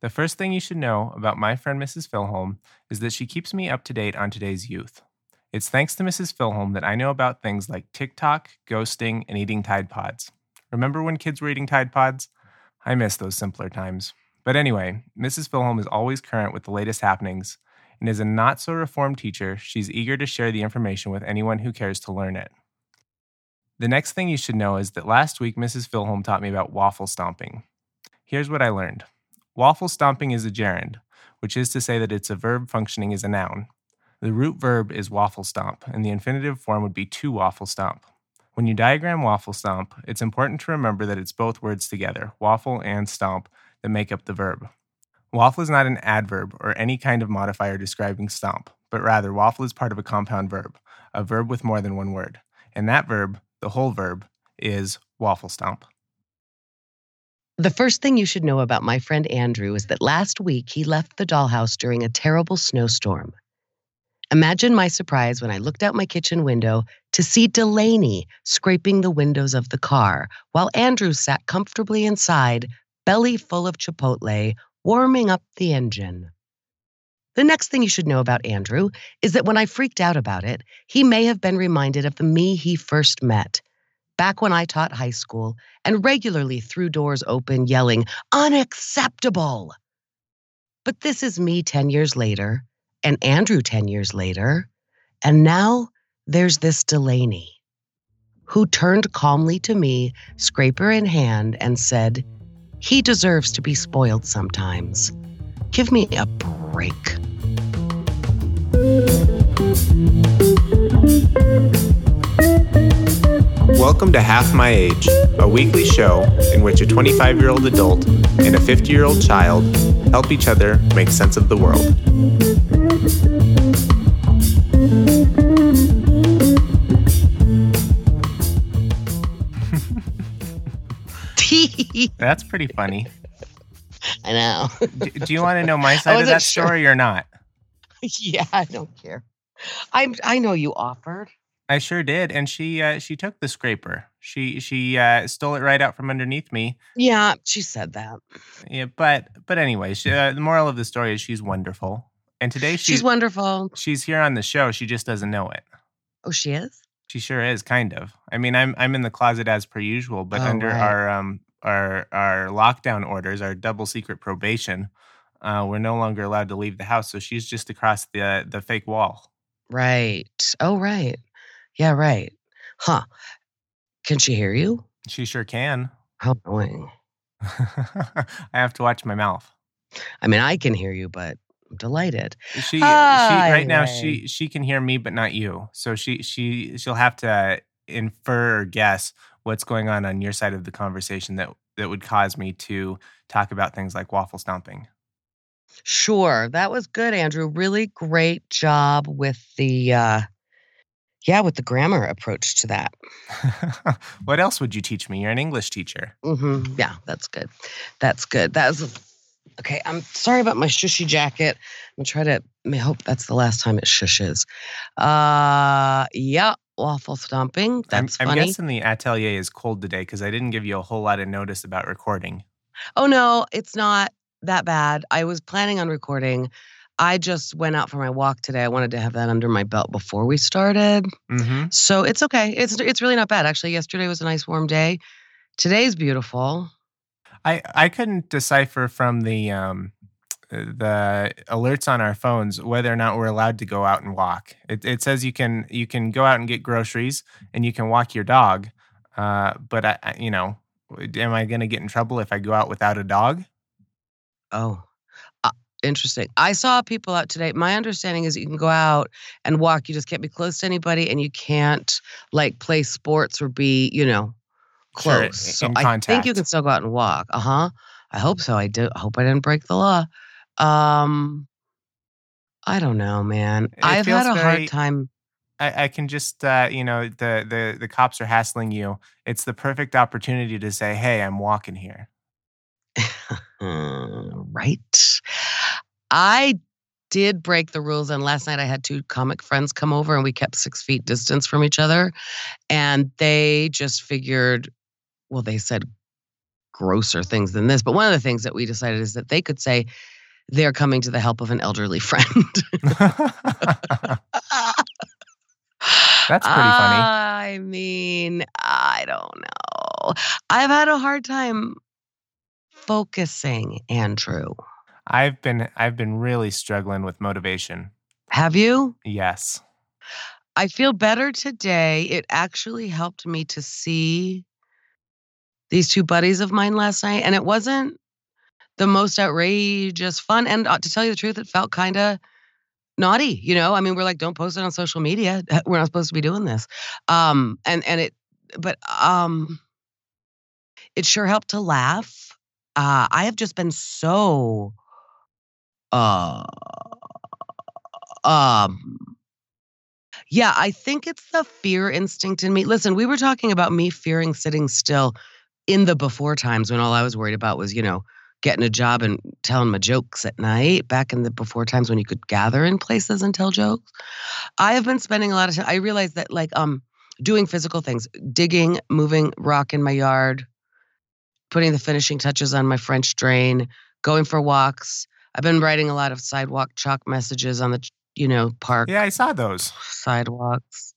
The first thing you should know about my friend Mrs. Philholm is that she keeps me up to date on today's youth. It's thanks to Mrs. Philholm that I know about things like TikTok, ghosting, and eating Tide Pods. Remember when kids were eating Tide Pods? I miss those simpler times. But anyway, Mrs. Philholm is always current with the latest happenings, and as a not so reformed teacher, she's eager to share the information with anyone who cares to learn it. The next thing you should know is that last week Mrs. Philholm taught me about waffle stomping. Here's what I learned. Waffle stomping is a gerund, which is to say that it's a verb functioning as a noun. The root verb is waffle stomp, and the infinitive form would be to waffle stomp. When you diagram waffle stomp, it's important to remember that it's both words together, waffle and stomp, that make up the verb. Waffle is not an adverb or any kind of modifier describing stomp, but rather waffle is part of a compound verb, a verb with more than one word. And that verb, the whole verb, is waffle stomp. The first thing you should know about my friend Andrew is that last week he left the dollhouse during a terrible snowstorm. Imagine my surprise when I looked out my kitchen window to see Delaney scraping the windows of the car while Andrew sat comfortably inside, belly full of Chipotle, warming up the engine. The next thing you should know about Andrew is that when I freaked out about it, he may have been reminded of the me he first met back when I taught high school and regularly threw doors open yelling, unacceptable. But this is me 10 years later, and Andrew 10 years later, and now there's this Delaney who turned calmly to me, scraper in hand, and said, He deserves to be spoiled sometimes. Give me a break. Welcome to Half My Age, a weekly show in which a 25 year old adult and a 50 year old child help each other make sense of the world. That's pretty funny. I know. do, do you want to know my side of that sure. story or not? Yeah, I don't care. I I know you offered. I sure did, and she uh, she took the scraper. She she uh, stole it right out from underneath me. Yeah, she said that. Yeah, but but anyway, she, uh, the moral of the story is she's wonderful, and today she, she's wonderful. She's here on the show. She just doesn't know it. Oh, she is. She sure is, kind of. I mean, I'm I'm in the closet as per usual, but oh, under right. our um our our lockdown orders, our double secret probation, uh, we're no longer allowed to leave the house. So she's just across the the fake wall. Right. Oh, right. Yeah, right. Huh. Can she hear you? She sure can. How annoying. I have to watch my mouth. I mean, I can hear you, but I'm delighted. She, Hi, she right now she she can hear me, but not you. So she she she'll have to infer or guess what's going on on your side of the conversation that that would cause me to talk about things like waffle stomping. Sure, that was good, Andrew. Really great job with the uh, yeah, with the grammar approach to that. what else would you teach me? You're an English teacher. Mm-hmm. Yeah, that's good. That's good. That was okay. I'm sorry about my shushy jacket. I'm gonna try to. I hope that's the last time it shushes. Uh, yeah, waffle stomping. That's I'm, funny. I'm guessing the atelier is cold today because I didn't give you a whole lot of notice about recording. Oh no, it's not that bad. I was planning on recording I just went out for my walk today. I wanted to have that under my belt before we started. Mm-hmm. So it's okay. It's it's really not bad. Actually, yesterday was a nice warm day. Today's beautiful. I I couldn't decipher from the um the alerts on our phones whether or not we're allowed to go out and walk. It, it says you can you can go out and get groceries and you can walk your dog. Uh, but I, you know, am I going to get in trouble if I go out without a dog? Oh, interesting. I saw people out today. My understanding is you can go out and walk. You just can't be close to anybody, and you can't like play sports or be, you know, close. Sure, so I contact. think you can still go out and walk. Uh huh. I hope so. I do. I hope I didn't break the law. Um, I don't know, man. It I've had a very, hard time. I, I can just, uh, you know, the the the cops are hassling you. It's the perfect opportunity to say, "Hey, I'm walking here." right. I did break the rules. And last night I had two comic friends come over and we kept six feet distance from each other. And they just figured, well, they said, grosser things than this. But one of the things that we decided is that they could say they're coming to the help of an elderly friend. That's pretty funny. I mean, I don't know. I've had a hard time focusing, Andrew. I've been I've been really struggling with motivation. Have you? Yes. I feel better today. It actually helped me to see these two buddies of mine last night, and it wasn't the most outrageous fun. And uh, to tell you the truth, it felt kind of naughty. You know, I mean, we're like, don't post it on social media. We're not supposed to be doing this. Um, and and it, but um, it sure helped to laugh. Uh, I have just been so, uh, um, yeah, I think it's the fear instinct in me. Listen, we were talking about me fearing sitting still in the before times when all I was worried about was, you know, getting a job and telling my jokes at night back in the before times when you could gather in places and tell jokes. I have been spending a lot of time. I realized that like um doing physical things, digging, moving rock in my yard, putting the finishing touches on my French drain, going for walks. I've been writing a lot of sidewalk chalk messages on the you know park. Yeah, I saw those sidewalks.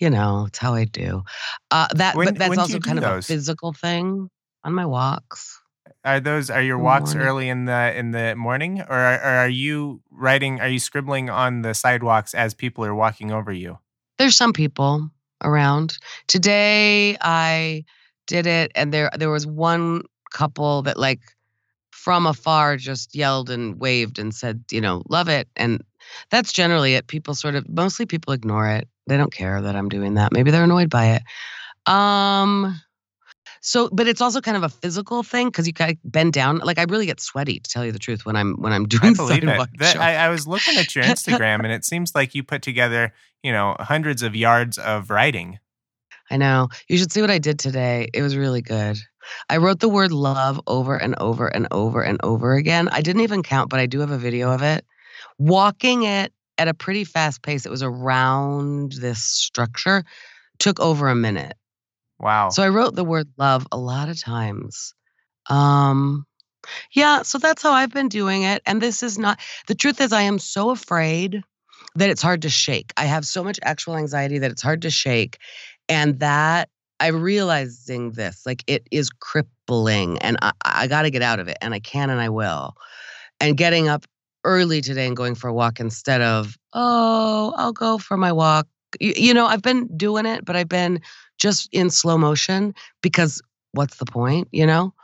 You know, it's how I do. Uh, that, When- but that's also kind of a physical thing on my walks. Are those are your walks morning. early in the in the morning, or are, or are you writing? Are you scribbling on the sidewalks as people are walking over you? There's some people around. Today I did it and there there was one couple that like from afar just yelled and waved and said, you know, love it. And that's generally it. People sort of mostly people ignore it. They don't care that I'm doing that. Maybe they're annoyed by it. Um so but it's also kind of a physical thing because you kind of bend down. Like I really get sweaty to tell you the truth when I'm when I'm doing I believe it. That. I, I was looking at your Instagram, and it seems like you put together, you know, hundreds of yards of writing. I know. You should see what I did today. It was really good. I wrote the word love over and over and over and over again. I didn't even count, but I do have a video of it. Walking it at a pretty fast pace, it was around this structure, took over a minute. Wow. So I wrote the word love a lot of times. Um yeah, so that's how I've been doing it and this is not the truth is I am so afraid that it's hard to shake. I have so much actual anxiety that it's hard to shake and that I'm realizing this like it is crippling and I, I got to get out of it and I can and I will. And getting up early today and going for a walk instead of, oh, I'll go for my walk. You, you know, I've been doing it, but I've been just in slow motion because what's the point, you know?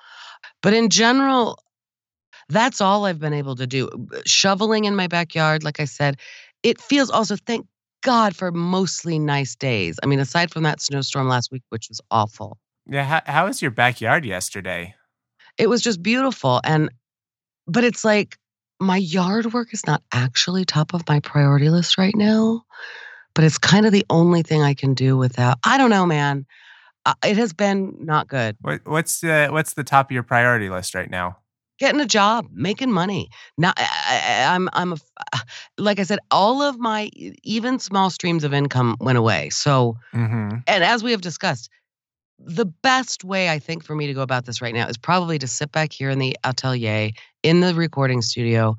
But in general, that's all I've been able to do. Shoveling in my backyard, like I said, it feels also, thank God, for mostly nice days. I mean, aside from that snowstorm last week, which was awful, yeah. How, how was your backyard yesterday? it was just beautiful. And, but it's like my yard work is not actually top of my priority list right now, but it's kind of the only thing I can do without, I don't know, man. Uh, it has been not good. What, what's the what's the top of your priority list right now? Getting a job, making money. Now, I, I, I'm, I'm, a, like I said, all of my even small streams of income went away. So, Mm-hmm. and as we have discussed, the best way I think for me to go about this right now is probably to sit back here in the atelier in the recording studio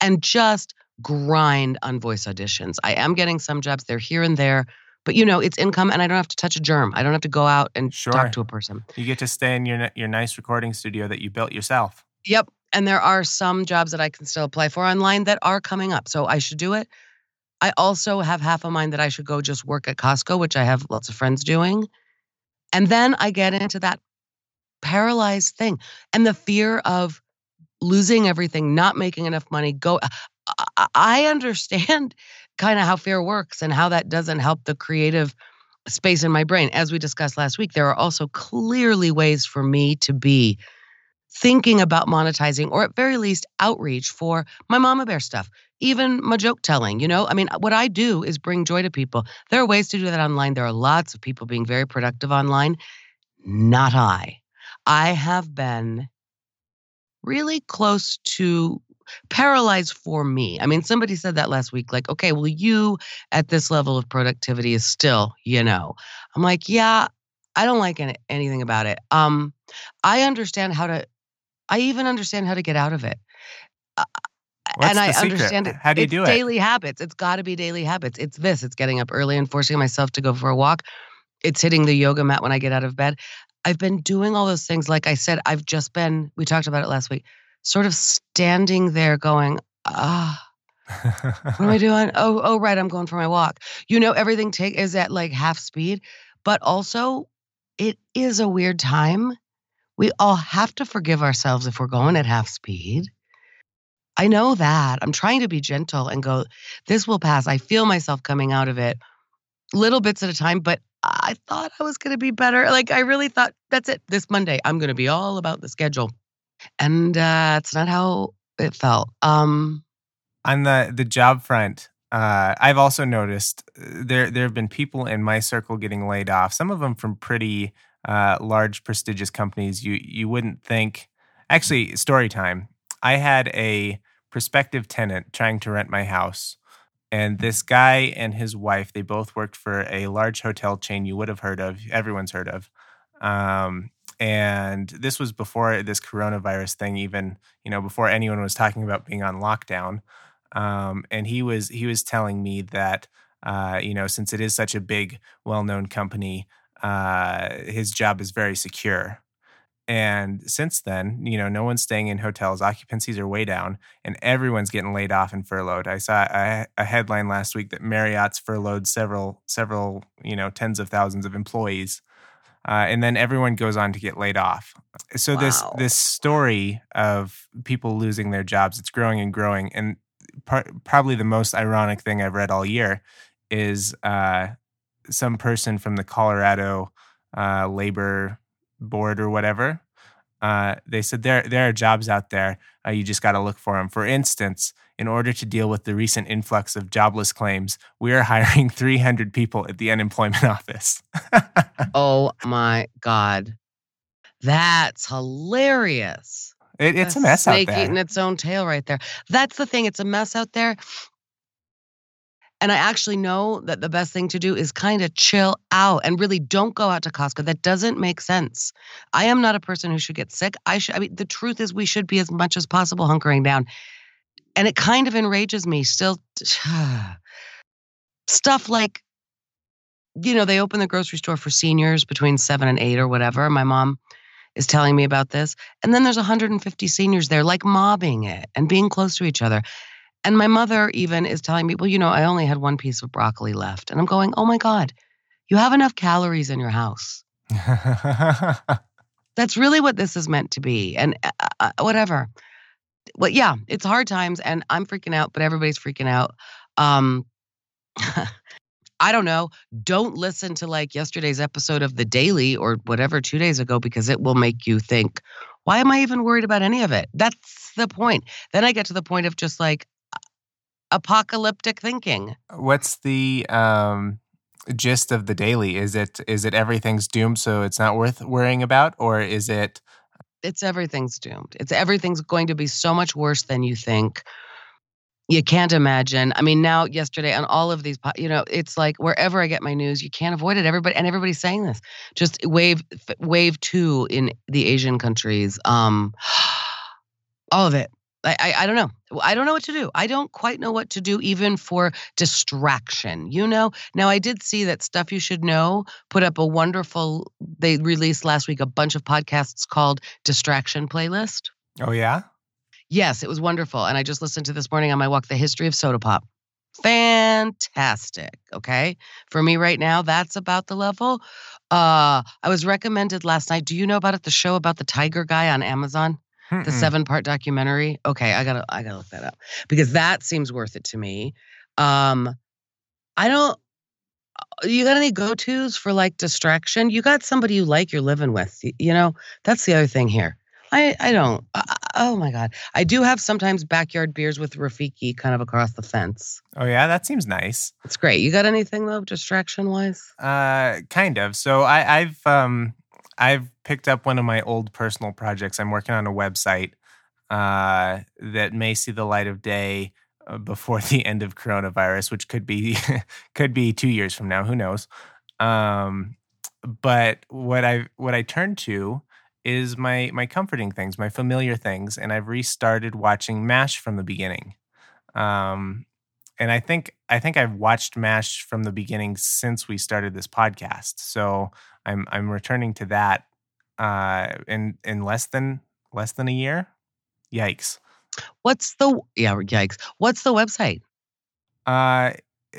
and just grind on voice auditions. I am getting some jobs, they're here and there, but you know, it's income and I don't have to touch a germ. I don't have to go out and Sure. talk to a person. You get to stay in your your nice recording studio that you built yourself. Yep. And there are some jobs that I can still apply for online that are coming up. So I should do it. I also have half a mind that I should go just work at Costco, which I have lots of friends doing. And then I get into that paralyzed thing and the fear of losing everything, not making enough money. Go. I- understand kind of how fear works and how that doesn't help the creative space in my brain. As we discussed last week, there are also clearly ways for me to be thinking about monetizing or at very least outreach for my mama bear stuff even my joke telling you know? I mean what i do is bring joy to people. There are ways to do that online. There are lots of people being very productive online. Not i. I have been really close to paralyzed for me. I mean somebody said that last week like okay well you at this level of productivity is still you know. I'm like yeah i don't like any, anything about it. Um I understand how to. I even understand how to get out of it. Uh, and I secret? understand it. How do you it's do it? daily habits. It's got to be daily habits. It's this. It's getting up early and forcing myself to go for a walk. It's hitting the yoga mat when I get out of bed. I've been doing all those things. Like I said, I've just been. We talked about it last week. Sort of standing there, going, ah. what am I doing? Oh, oh, right. I'm going for my walk. You know, everything take is at like half speed, but also it is a weird time. We all have to forgive ourselves if we're going at half speed. I know that. I'm trying to be gentle and go, this will pass. I feel myself coming out of it little bits at a time, but I thought I was going to be better. Like, I really thought that's it. This Monday, I'm going to be all about the schedule. And uh, not how it felt. Um, On the the job front, uh, I've also noticed uh, there there have been people in my circle getting laid off. Some of them from pretty uh, large, prestigious companies. You you wouldn't think. Actually, story time. I had a prospective tenant trying to rent my house, and this guy and his wife they both worked for a large hotel chain you would have heard of. Everyone's heard of. Um, and this was before this coronavirus thing even you know before anyone was talking about being on lockdown um, and he was he was telling me that uh, you know since it is such a big well-known company uh, his job is very secure and since then you know no one's staying in hotels occupancies are way down and everyone's getting laid off and furloughed i saw a, a headline last week that marriott's furloughed several several you know tens of thousands of employees uh, and then everyone goes on to get laid off. So this this story of people losing their jobs, it's growing and growing. And par- probably the most ironic thing I've read all year is uh, some person from the Colorado uh, Labor Board or whatever. Uh, they said there there are jobs out there. Uh, you just got to look for them. For instance, in order to deal with the recent influx of jobless claims, we are hiring 300 people at the unemployment office. oh my God. That's hilarious. It, it's a A mess out snake there. eating its own tail right there. That's the thing. It's a mess out there. And I actually know that the best thing to do is kind of chill out and really don't go out to Costco. That doesn't make sense. I am not a person who should get sick. I should I mean the truth is we should be as much as possible hunkering down. And it kind of enrages me still stuff like you know, they open the grocery store for seniors between 7 and 8 or whatever. My mom is telling me about this. And then there's 150 seniors there, like mobbing it and being close to each other. And my mother even is telling me, well, you know, I only had one piece of broccoli left. And I'm going, oh my God, you have enough calories in your house. That's really what this is meant to be. And uh, uh, whatever. Well, yeah, it's hard times and I'm freaking out, but everybody's freaking out. Um, I don't know. Don't listen to like yesterday's episode of The Daily or whatever two days ago because it will make you think, why am I even worried about any of it? That's the point. Then I get to the point of just like apocalyptic thinking. What's the um, gist of the daily? Is it is it everything's doomed, so it's not worth worrying about, or is it? It's everything's doomed. It's everything's going to be so much worse than you think. You can't imagine. I mean, now yesterday on all of these, po- you know, it's like wherever I get my news, you can't avoid it. Everybody and everybody's saying this. Just wave wave two in the Asian countries. Um, all of it. I, I I don't know. I don't know what to do. I don't quite know what to do, even for distraction. You know. Now I did see that stuff you should know put up a wonderful. They released last week a bunch of podcasts called Distraction Playlist. Oh yeah, Yes, it was wonderful. And I just listened to this morning on my walk the history of soda pop. Fantastic. Okay. For me right now, that's about the level. Uh I was recommended last night. Do you know about it? The show about the tiger guy on Amazon? The Mm-mm. seven part documentary. Okay, I gotta I gotta look that up. Because that seems worth it to me. Um I don't you got any go-tos for like distraction? You got somebody you like you're living with. You know, that's the other thing here. I I don't. Uh, oh my god, I do have sometimes backyard beers with Rafiki kind of across the fence. Oh yeah, that seems nice. It's great. You got anything though, distraction wise? Uh, kind of. So I, I've um, I've picked up one of my old personal projects. I'm working on a website uh, that may see the light of day uh, before the end of coronavirus, which could be could be two years from now. Who knows? Um, but what I what I turned to is my my comforting things, my familiar things, and I've restarted watching MASH from the beginning. Um, and I think I think I've watched MASH from the beginning since we started this podcast. So I'm I'm returning to that uh, in in less than less than a year. Yikes! What's the yeah? Yikes! What's the website? Uh,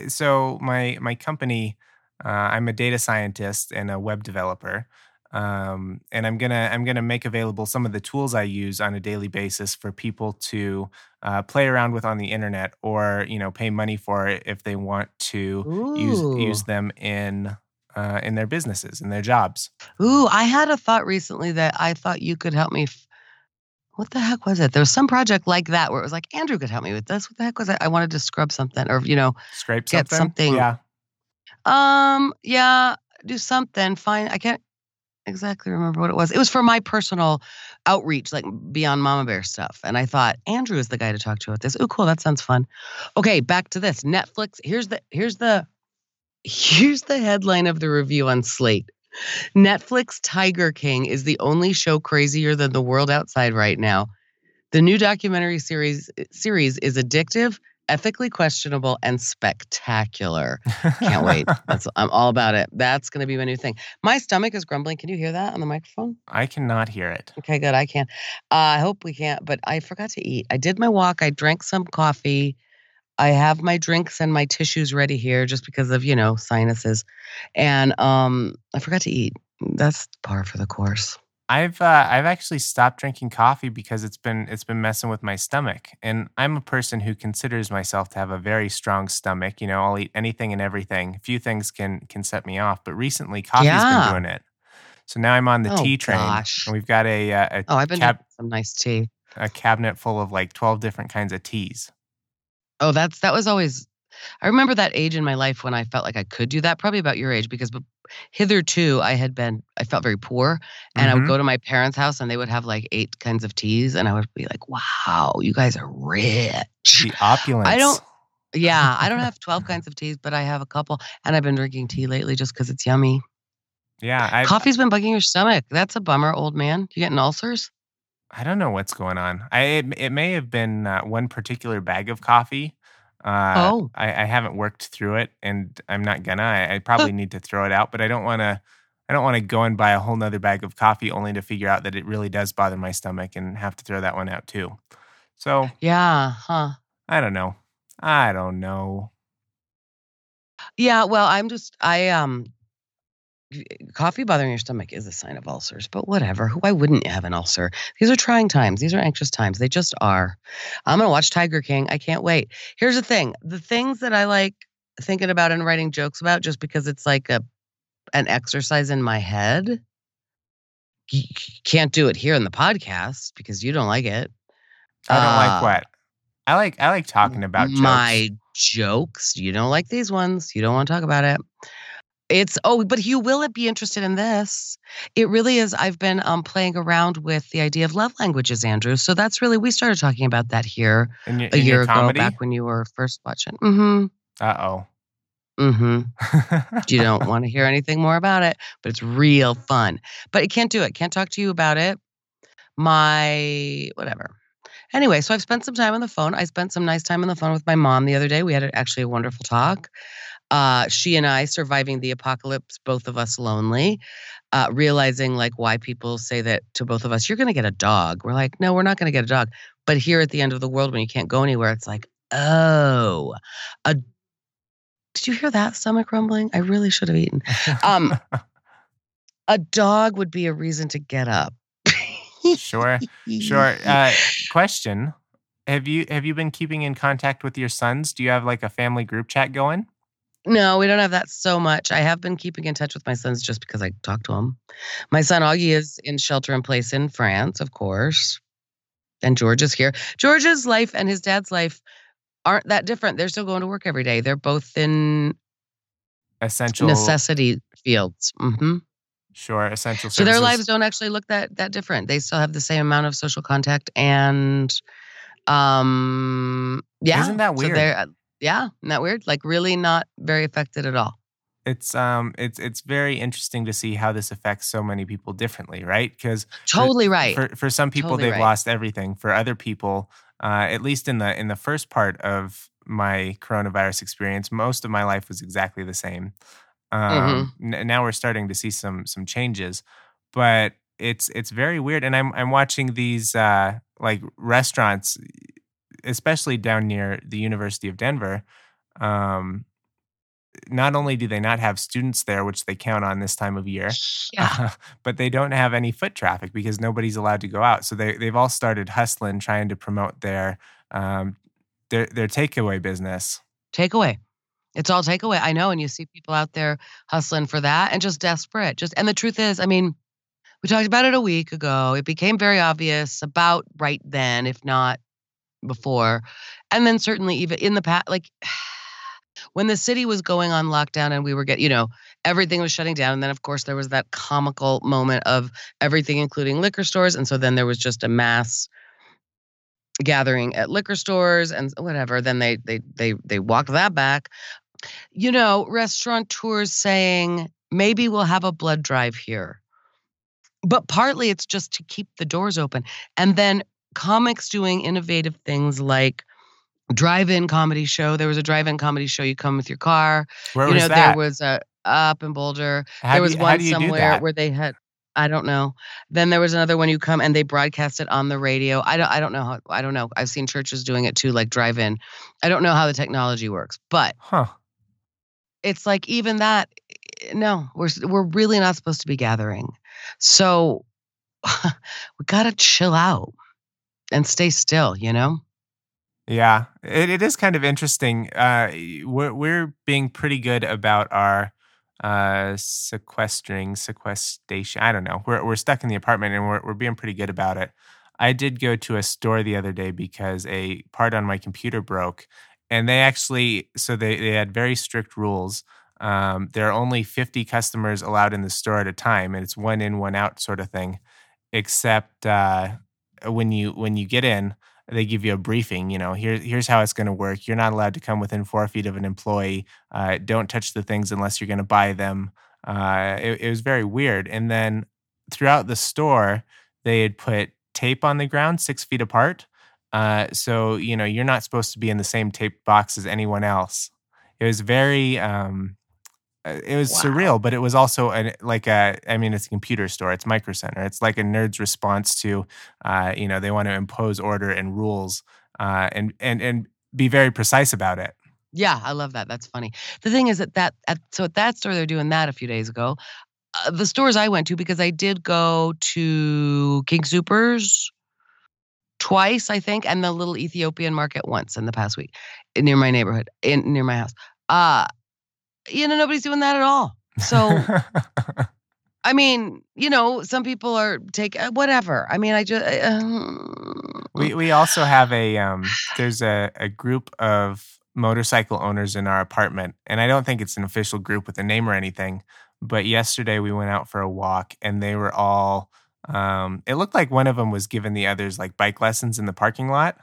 so my my company, uh, I'm a data scientist and a web developer. Um, and I'm gonna I'm gonna make available some of the tools I use on a daily basis for people to uh, play around with on the internet, or you know, pay money for it if they want to use use them in uh, in their businesses in their jobs. Ooh, I had a thought recently that I thought you could help me. F- what the heck was it? There was some project like that where it was like Andrew could help me with this. What the heck was it? I wanted to scrub something or you know scrape get something. something. Yeah, Um, yeah, do something. Fine. I can't exactly remember what it was. It was for my personal outreach, like beyond Mama Bear stuff. And I thought Andrew is the guy to talk to about this. Oh, cool. That sounds fun. Okay, back to this. Netflix. Here's the here's the here's the headline of the review on Slate. Netflix Tiger King is the only show crazier than the world outside right now. The new documentary series series is addictive, ethically questionable, and spectacular. Can't wait. That's I'm all about it. That's gonna be my new thing. My stomach is grumbling. Can you hear that on the microphone? I cannot hear it. Okay, good. I can. Uh, I hope we can't. But I forgot to eat. I did my walk. I drank some coffee. I have my drinks and my tissues ready here, just because of you know sinuses, and um, I forgot to eat. That's par for the course. I've uh, I've actually stopped drinking coffee because it's been it's been messing with my stomach, and I'm a person who considers myself to have a very strong stomach. You know, I'll eat anything and everything. A few things can can set me off, but recently coffee's Yeah. been doing it. So now I'm on the Oh, tea train, gosh. and we've got a uh, a, Oh, I've been cab- some nice tea. a cabinet full of like twelve different kinds of teas. Oh, that's that was always. I remember that age in my life when I felt like I could do that. Probably about your age, because hitherto I had been. I felt very poor, and I would Mhm. go to my parents' house, and they would have like eight kinds of teas, and I would be like, "Wow, you guys are rich." The opulence. I don't- Yeah, I don't have twelve kinds of teas, but I have a couple, and I've been drinking tea lately just because it's yummy. Yeah, I Coffee's been bugging your stomach. That's a bummer, old man. You getting ulcers? I don't know what's going on. I it, it may have been uh, one particular bag of coffee. Uh, Oh. I, I haven't worked through it, and I'm not gonna. I, I probably need to throw it out, but I don't want to. I don't want to go and buy a whole nother bag of coffee only to figure out that it really does bother my stomach and have to throw that one out too. So Yeah, huh? I don't know. I don't know. Yeah, well, I'm just I um coffee bothering your stomach is a sign of ulcers, but whatever. Why wouldn't you have an ulcer? These are trying times. These are anxious times. They just are. I'm going to watch Tiger King. I can't wait. Here's the thing. The things that I like thinking about and writing jokes about just because it's like a an exercise in my head. You can't do it here in the podcast because you don't like it. I don't Uh, like what. I like. I like talking about jokes. my jokes. You don't like these ones. You don't want to talk about it. It's oh, but you will be interested in this. It really is. I've been um playing around with the idea of love languages, Andrew. So that's really we started talking about that here in a year ago, comedy. back when you were first watching. Mm-hmm. Uh oh. Mm-hmm. You don't want to hear anything more about it, but it's real fun. But I can't do it. Can't talk to you about it. My whatever. Anyway, so I've spent some time on the phone. I spent some nice time on the phone with my mom the other day. We had actually a wonderful talk. Uh, she and I surviving the apocalypse, both of us lonely, uh, realizing like why people say that to both of us, you're going to get a dog. We're like, no, we're not going to get a dog. But here at the end of the world, when you can't go anywhere, it's like, oh, a. Did you hear that stomach rumbling? I really should have eaten. Um, a dog would be a reason to get up. sure. Sure. Uh, question: Have you have you been keeping in contact with your sons? Do you have like a family group chat going? No, we don't have that so much. I have been keeping in touch with my sons just because I talk to them. My son Augie is in shelter in place in France, of course. And George is here. George's life and his dad's life aren't that different. They're still going to work every day. They're both in Essential. necessity fields. hmm Sure. Essential. So their lives don't actually look that that different. They still have the same amount of social contact and um yeah. Isn't that weird? uh, yeah, isn't that weird? Like really not very affected at all. it's um it's it's very interesting to see how this affects so many people differently, right? Because totally right. For for some people, totally they've right. lost everything. For other people, uh, at least in the in the first part of my coronavirus experience, most of my life was exactly the same. Um, mm-hmm. n- now we're starting to see some some changes, but it's it's very weird. And I'm I'm watching these uh, like restaurants, especially down near the University of Denver. Um, not only do they not have students there, which they count on this time of year, yeah. uh, but they don't have any foot traffic because nobody's allowed to go out. So they they've all started hustling, trying to promote their um, their their takeaway business. Takeaway. It's all takeaway. I know, and you see people out there hustling for that and just desperate. Just and the truth is, I mean, we talked about it a week ago. It became very obvious about right then, if not before, and then certainly even in the past, like when the city was going on lockdown and we were getting, you know, everything was shutting down. And then, of course, there was that comical moment of everything, including liquor stores. And so then there was just a mass gathering at liquor stores and whatever. Then they they they they walked that back. You know, restaurateurs saying maybe we'll have a blood drive here. But partly it's just to keep the doors open. And then comics doing innovative things like drive-in comedy show. There was a drive-in comedy show. You come with your car. Where you was know, that? there was a up in Boulder. How there was you, one somewhere where they had I don't know. Then there was another one you come and they broadcast it on the radio. I don't I don't know how I don't know. I've seen churches doing it too, like drive in. I don't know how the technology works, but huh. it's like even that no, we're we're really not supposed to be gathering. So we gotta chill out and stay still, you know? Yeah, it, it is kind of interesting. Uh, we're, we're being pretty good about our uh, sequestering, sequestration. I don't know. We're, we're stuck in the apartment and we're, we're being pretty good about it. I did go to a store the other day because a part on my computer broke. And they actually, so they, they had very strict rules. Um, there are only 50 customers allowed in the store at a time, and it's one in, one out sort of thing. Except uh, when you when you get in, they give you a briefing. You know, here, here's how it's going to work. You're not allowed to come within four feet of an employee. Uh, don't touch the things unless you're going to buy them. Uh, it, it was very weird. And then throughout the store, they had put tape on the ground six feet apart. Uh, so you know you're not supposed to be in the same tape box as anyone else. It was very um, it was wow. surreal, but it was also a, like a, I mean, it's a computer store, it's Micro Center. It's like a nerd's response to, uh, you know, they want to impose order and rules uh, and, and, and be very precise about it. Yeah, I love that. That's funny. The thing is that that at, so at that store they're doing that a few days ago. Uh, the stores I went to because I did go to King Soopers twice, I think, and the little Ethiopian market once in the past week near my neighborhood, in near my house. Uh you know, nobody's doing that at all. So, I mean, you know, some people are take uh, whatever. I mean, I just. Uh, we we also have a um. There's a a group of motorcycle owners in our apartment, and I don't think it's an official group with a name or anything. But yesterday we went out for a walk, and they were all. Um, it looked like one of them was giving the others like bike lessons in the parking lot.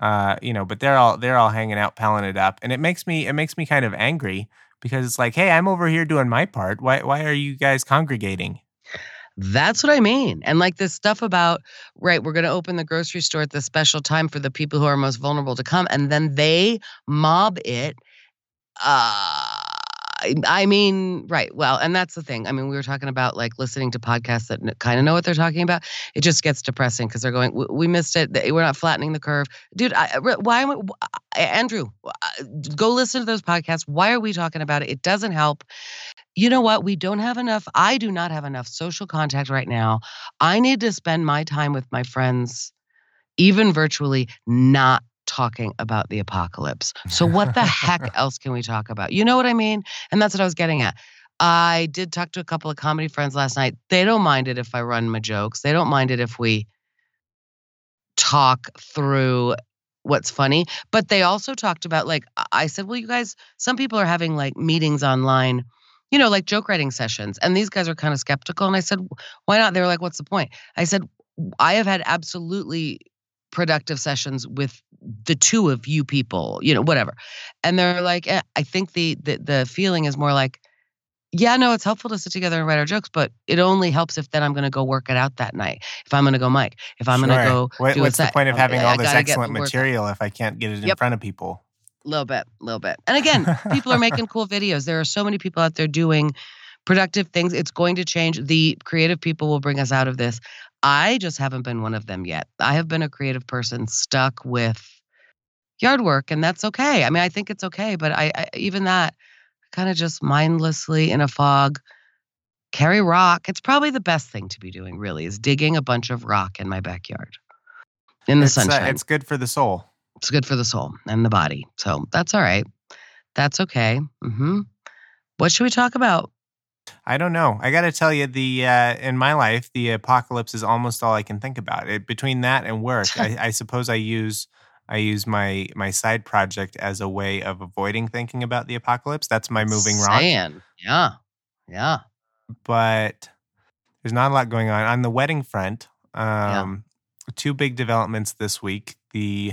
Uh, you know, but they're all they're all hanging out, palling it up, and it makes me it makes me kind of angry because it's like, hey, I'm over here doing my part. Why why are you guys congregating? That's what I mean. And like this stuff about, right, we're going to open the grocery store at the special time for the people who are most vulnerable to come. And then they mob it. Uh, I mean, right. Well, and that's the thing. I mean, we were talking about like listening to podcasts that kind of know what they're talking about. It just gets depressing because they're going, we missed it. We're not flattening the curve. Dude, I, why am I, Andrew, uh, go listen to those podcasts. Why are we talking about it? It doesn't help. You know what? We don't have enough. I do not have enough social contact right now. I need to spend my time with my friends, even virtually, not talking about the apocalypse. So, what the heck else can we talk about? You know what I mean? And that's what I was getting at. I did talk to a couple of comedy friends last night. They don't mind it if I run my jokes, they don't mind it if we talk through what's funny. But they also talked about, like, I said, well, you guys, some people are having like meetings online you know, like joke writing sessions. And these guys are kind of skeptical. And I said, why not? They were like, what's the point? I said, I have had absolutely productive sessions with the two of you people, you know, whatever. And they're like, eh, I think the, the the feeling is more like yeah, no, it's helpful to sit together and write our jokes, but it only helps if then I'm going to go work it out that night. If I'm going to go mic, if I'm going to go What- do what's the set, point of having I all this excellent material if I can't get it in Yep. front of people? A little bit, A little bit. And again, people are making cool videos. There are so many people out there doing productive things. It's going to change. The creative people will bring us out of this. I just haven't been one of them yet. I have been a creative person stuck with yard work, and that's okay. I mean, I think it's okay, but I, I even that kind of just mindlessly in a fog carry rock. It's probably the best thing to be doing, really, is digging a bunch of rock in my backyard in the it's, uh, sunshine. it's good for the soul. It's good for the soul and the body. So that's all right. That's okay. hmm What should we talk about? I don't know. I got to tell you, the uh, in my life, the apocalypse is almost all I can think about. It between that and work, I, I suppose I use I use my my side project as a way of avoiding thinking about the apocalypse. That's my moving rock. Saying. Yeah. Yeah. but there's not a lot going on on the wedding front. Yeah. Um, Two big developments this week: the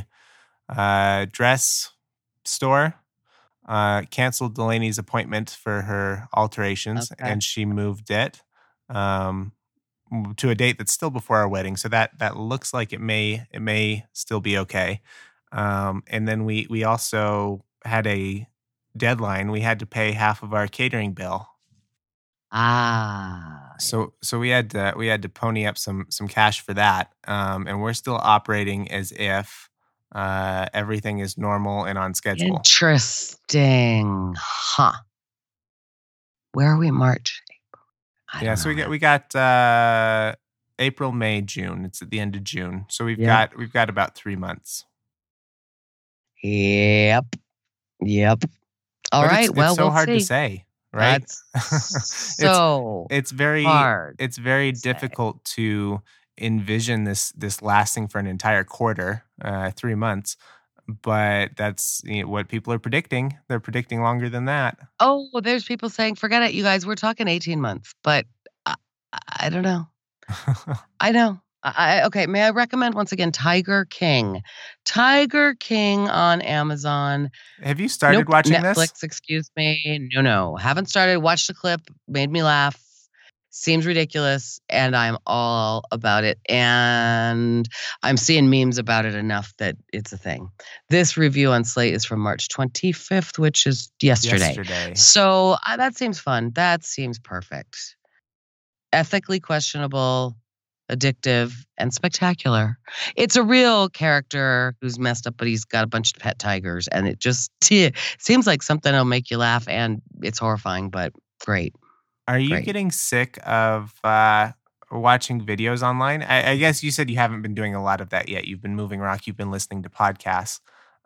uh, dress store uh, canceled Delaney's appointment for her alterations, Okay. and she moved it um, to a date that's still before our wedding. So that that looks like it may it may still be okay. Um, and then we we also had a deadline. We had to pay half of our catering bill Ah. so so we had to we had to pony up some some cash for that, um, and we're still operating as if uh, everything is normal and on schedule. Interesting. Huh. Where are we? March. I Yeah, so we got we got uh, April, May, June. It's at the end of June, so we've Yeah. got we've got about three months. Yep. Yep. All But right. it's, well, it's so we'll hard see. to say, right? That's so It's very hard. it's very to say. difficult to envision this this lasting for an entire quarter, uh, three months. But that's you know, what people are predicting. They're predicting longer than that. Oh, well, there's people saying, forget it, you guys. We're talking 18 months, but I, I don't know. I know. I, okay. May I recommend once again Tiger King? Tiger King on Amazon. Have you started Nope, watching Netflix, this? excuse me. No, no. Haven't started. Watched the clip, made me laugh. Seems ridiculous, and I'm all about it. And I'm seeing memes about it enough that it's a thing. This review on Slate is from March 25th, which is yesterday. Yesterday. So uh, that seems fun. That seems perfect. Ethically questionable, addictive, and spectacular. It's a real character who's messed up, but he's got a bunch of pet tigers, and it just seems like something that'll make you laugh, and it's horrifying, but great. Are you Great. getting sick of uh, watching videos online? I, I guess you said you haven't been doing a lot of that yet. You've been moving rock. You've been listening to podcasts.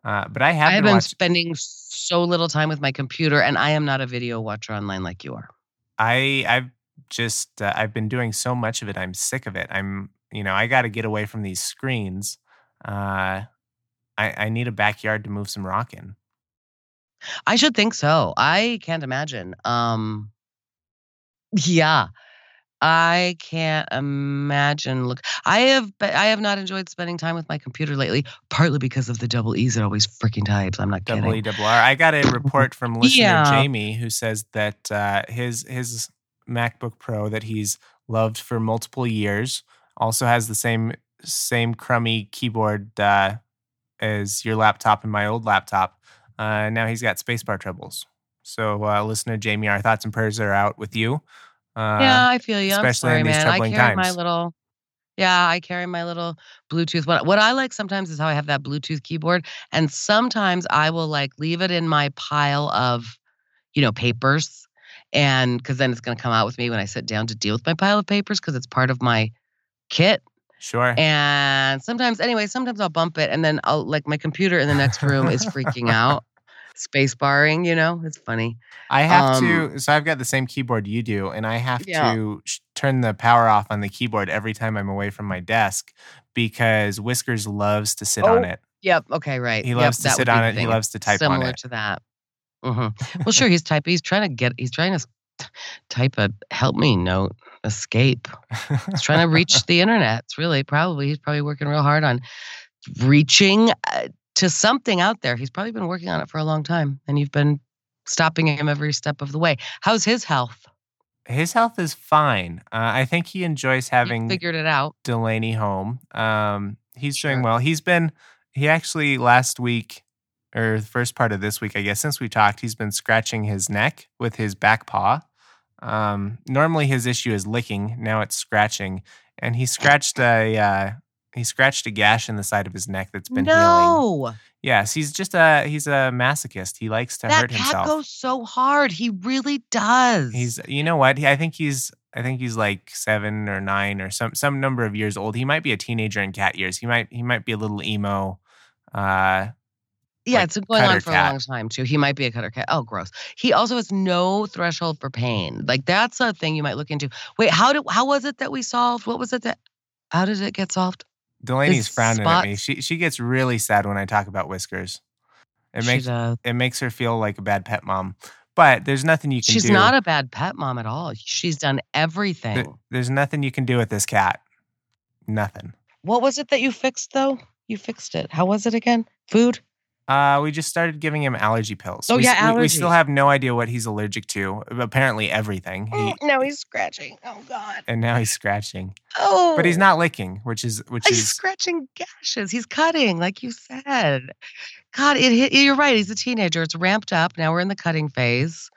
Uh, but I have I have been spending so little time with my computer, and I am not a video watcher online like you are. I I've just uh, I've been doing so much of it. I'm sick of it. I'm you know I got to get away from these screens. Uh, I I need a backyard to move some rock in. I should think so. I can't imagine. Um yeah. I can't imagine look I have I have not enjoyed spending time with my computer lately, partly because of the double E's it always freaking types. I'm not Double kidding. E double R. I got a report from listener Yeah. Jamie who says that uh, his his MacBook Pro that he's loved for multiple years also has the same same crummy keyboard uh, as your laptop and my old laptop. Uh, now he's got spacebar troubles. So, uh, listener Jamie, our thoughts and prayers are out with you. Uh, yeah, I feel you. I'm especially sorry, in these man. I troubling carry my little yeah, I carry my little Bluetooth. What what I like sometimes is how I have that Bluetooth keyboard, and sometimes I will like leave it in my pile of, you know, papers, and because then it's going to come out with me when I sit down to deal with my pile of papers because it's part of my kit. Sure. And sometimes, anyway, sometimes I'll bump it, and then I'll like my computer in the next room is freaking out, space barring. You know, it's funny. I have Um, to. So I've got the same keyboard you do, and I have Yeah. to sh- turn the power off on the keyboard every time I'm away from my desk because Whiskers loves to sit on Oh, it. Yep. Okay. Right. He Yep, loves to sit on it. He loves to type Similar on it. to that. hmm Well, sure. He's typing. He's trying to get. He's trying to type a help me note. Escape. He's trying to reach the internet. It's really probably he's probably working real hard on reaching uh, to something out there. He's probably been working on it for a long time, and you've been stopping him every step of the way. How's his health? His health is fine. Uh, I think he enjoys You having figured it out. Delaney home. Um, he's doing well. He's been he actually last week or the first part of this week, I guess, since we talked, he's been scratching his neck with his back paw. Um, normally his issue is licking. Now it's scratching, and he scratched a uh, he scratched a gash in the side of his neck that's been healing. no, Yes, he's just a he's a masochist. He likes to that hurt cat himself. goes so hard. He really does. He's you know what? I think he's I think he's like seven or nine or some some number of years old. He might be a teenager in cat years. He might he might be a little emo. Uh, yeah, like it's been going on for a long time too. He might be a cutter cat. Oh, gross. He also has no threshold for pain. Like that's a thing you might look into. Wait, how did how was it that we solved? What was it that? How did it get solved? Delaney's frowning at me. She she gets really sad when I talk about whiskers. It makes it makes her feel like a bad pet mom. But there's nothing you can do. She's do. not a bad pet mom at all. She's done everything. There- there's nothing you can do with this cat. Nothing. What was it that you fixed though? You fixed it. How was it again? Food? Uh, we just started giving him allergy pills. Oh, we, yeah, s- we, we still have no idea what he's allergic to. Apparently everything. He, no, he's scratching. Oh God. and now he's scratching. Oh. But he's not licking, which is which He's is scratching gashes. He's cutting, like you said. God, it hit. You're right. He's a teenager. It's ramped up. Now we're in the cutting phase.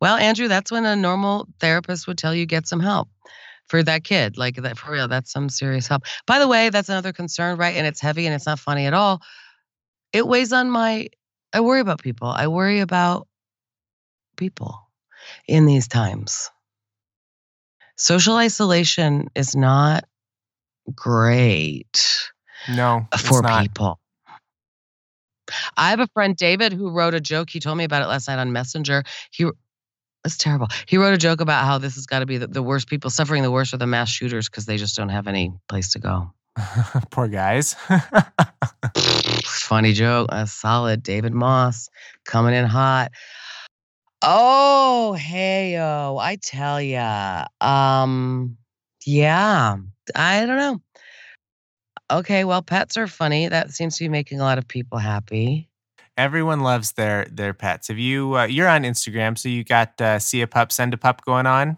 Well, Andrew, that's when a normal therapist would tell you get some help for that kid. Like that for real. That's some serious help. By the way, that's another concern, right? And it's heavy and it's not funny at all. It weighs on my. I worry about people. I worry about people in these times. Social isolation is not great no it's for not. people. I have a friend, David, who wrote a joke. He told me about it last night on Messenger. He it's terrible. He wrote a joke about how this has got to be the, the worst people suffering the worst are the mass shooters because they just don't have any place to go. Poor guys. Funny joke. A solid David Moss coming in hot. Oh, hey yo, I tell ya. Um, yeah, I don't know. Okay, well, pets are funny. That seems to be making a lot of people happy. Everyone loves their their pets. If you uh, you're on Instagram, so you got uh, see a pup, send a pup going on.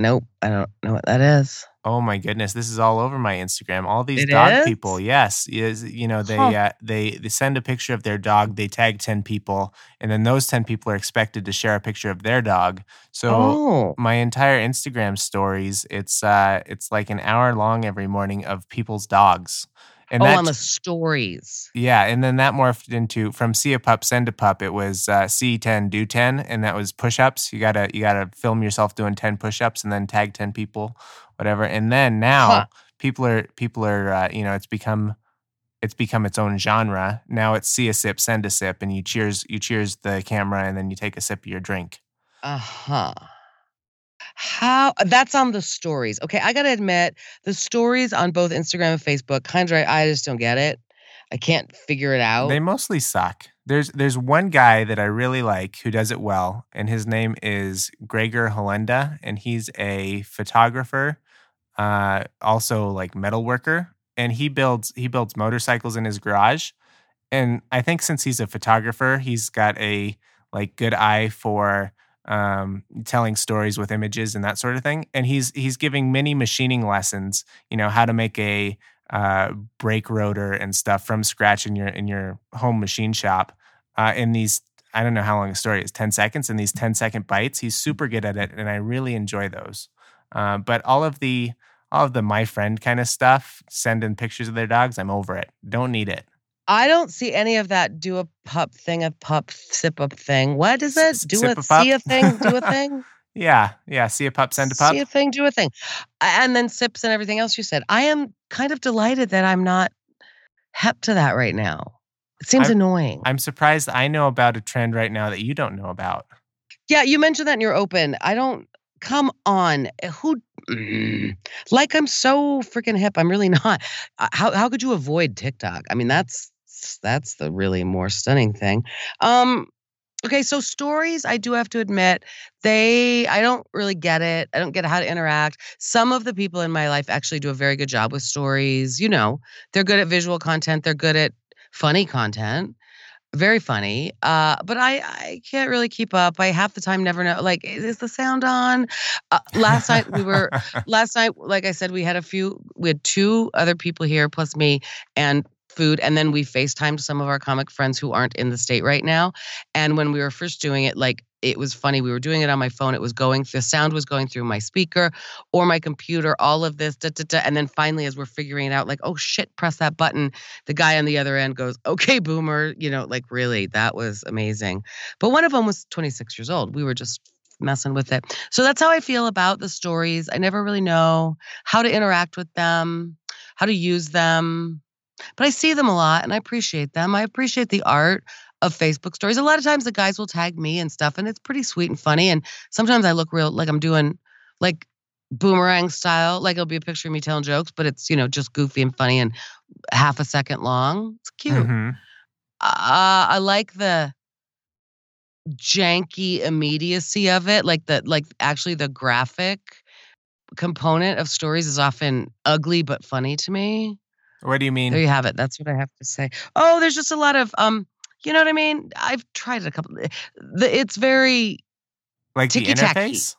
Nope, I don't know what that is. Oh my goodness, this is all over my Instagram. All these It dog is? people, yes, is you know they Huh. uh, they they send a picture of their dog. They tag ten people, and then those ten people are expected to share a picture of their dog. So oh, my entire Instagram stories, it's uh it's like an hour long every morning of people's dogs. And oh, on the stories. yeah, and then that morphed into from see a pup, send a pup. It was uh, see ten, do ten, and that was push ups. You gotta you gotta film yourself doing ten push ups and then tag ten people, whatever. And then now Huh. people are people are uh, you know it's become it's become its own genre. Now it's see a sip, send a sip, and you cheers you cheers the camera, and then you take a sip of your drink. Uh huh. How that's on the stories. Okay, I gotta admit, the stories on both Instagram and Facebook, kind of, I just don't get it. I can't figure it out. They mostly suck. There's there's one guy that I really like who does it well, and his name is Gregor Holenda, and he's a photographer, uh, also like metal worker, and he builds he builds motorcycles in his garage. And I think since he's a photographer, he's got a like good eye for um, telling stories with images and that sort of thing. And he's he's giving mini machining lessons, you know, how to make a uh, brake rotor and stuff from scratch in your in your home machine shop. Uh, in these, I don't know how long the story is, ten seconds. In these 10 second bites, he's super good at it, and I really enjoy those. Uh, but all of the all of the my friend kind of stuff, sending pictures of their dogs, I'm over it. Don't need it. I don't see any of that do a pup thing, a pup sip up thing. What is it? Do a a see a thing, do a thing, Yeah, yeah. See a pup, send a pup. see a thing, do a thing, and then sips and everything else you said. I am kind of delighted that I'm not hep to that right now. It seems I'm- annoying. I'm surprised I know about a trend right now that you don't know about. Yeah, you mentioned that in your open. I don't. Come on, who? Mm, like I'm so freaking hip. I'm really not. Uh, How how could you avoid TikTok? I mean, that's that's the really more stunning thing. Um, okay, so stories. I do have to admit, they. I don't really get it. I don't get how to interact. Some of the people in my life actually do a very good job with stories. You know, they're good at visual content. They're good at funny content. very funny. Uh, but I I can't really keep up. I half the time never know. Like, is the sound on? Uh, last night we were. last night, like I said, we had a few. We had two other people here plus me, and food and then we FaceTimed some of our comic friends who aren't in the state right now. And when we were first doing it, like it was funny. We were doing it on my phone. It was going, the sound was going through my speaker or my computer, all of this, da, da, da. and then finally, as we're figuring it out, like, oh shit, press that button. The guy on the other end goes, okay, boomer. You know, like really, that was amazing. But one of them was 26 years old. We were just messing with it. So that's how I feel about the stories. I never really know how to interact with them, how to use them. But I see them a lot and I appreciate them. I appreciate the art of Facebook stories. A lot of times the guys will tag me and stuff, and it's pretty sweet and funny. And sometimes I look real like I'm doing like boomerang style, like it'll be a picture of me telling jokes, but it's, you know, just goofy and funny and half a second long. It's cute. Mm-hmm. Uh, I like the janky immediacy of it, like the like actually the graphic component of stories is often ugly but funny to me. What do you mean? There you have it. That's what I have to say. Oh, there's just a lot of um, you know what I mean? I've tried it a couple. The, it's very like the interface.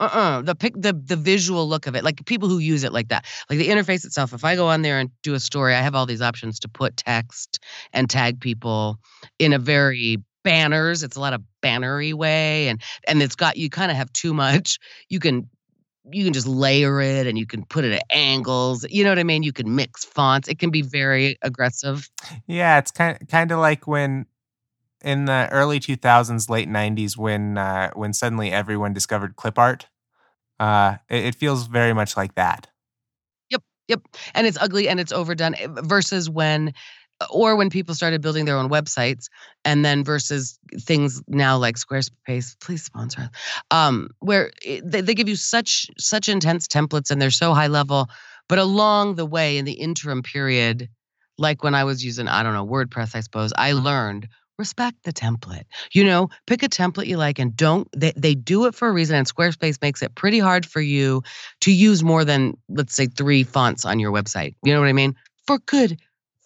Uh-uh. The pic the the visual look of it. Like people who use it like that. Like the interface itself. If I go on there and do a story, I have all these options to put text and tag people in a very banners. It's a lot of bannery way. And and it's got you kind of have too much. You can you can just layer it and you can put it at angles. You know what I mean? You can mix fonts. It can be very aggressive. Yeah, it's kind of, kind of like when in the early 2000s, late 90s when uh, when suddenly everyone discovered clip art. Uh, it, it feels very much like that. Yep, yep. And it's ugly and it's overdone eh, versus when or when people started building their own websites and then versus things now like squarespace please sponsor us. Um, where they, they give you such such intense templates and they're so high level but along the way in the interim period like when i was using i don't know wordpress i suppose i learned respect the template. You know pick a template you like and don't they, they do it for a reason and squarespace makes it pretty hard for you to use more than let's say three fonts on your website. You know what i mean? For good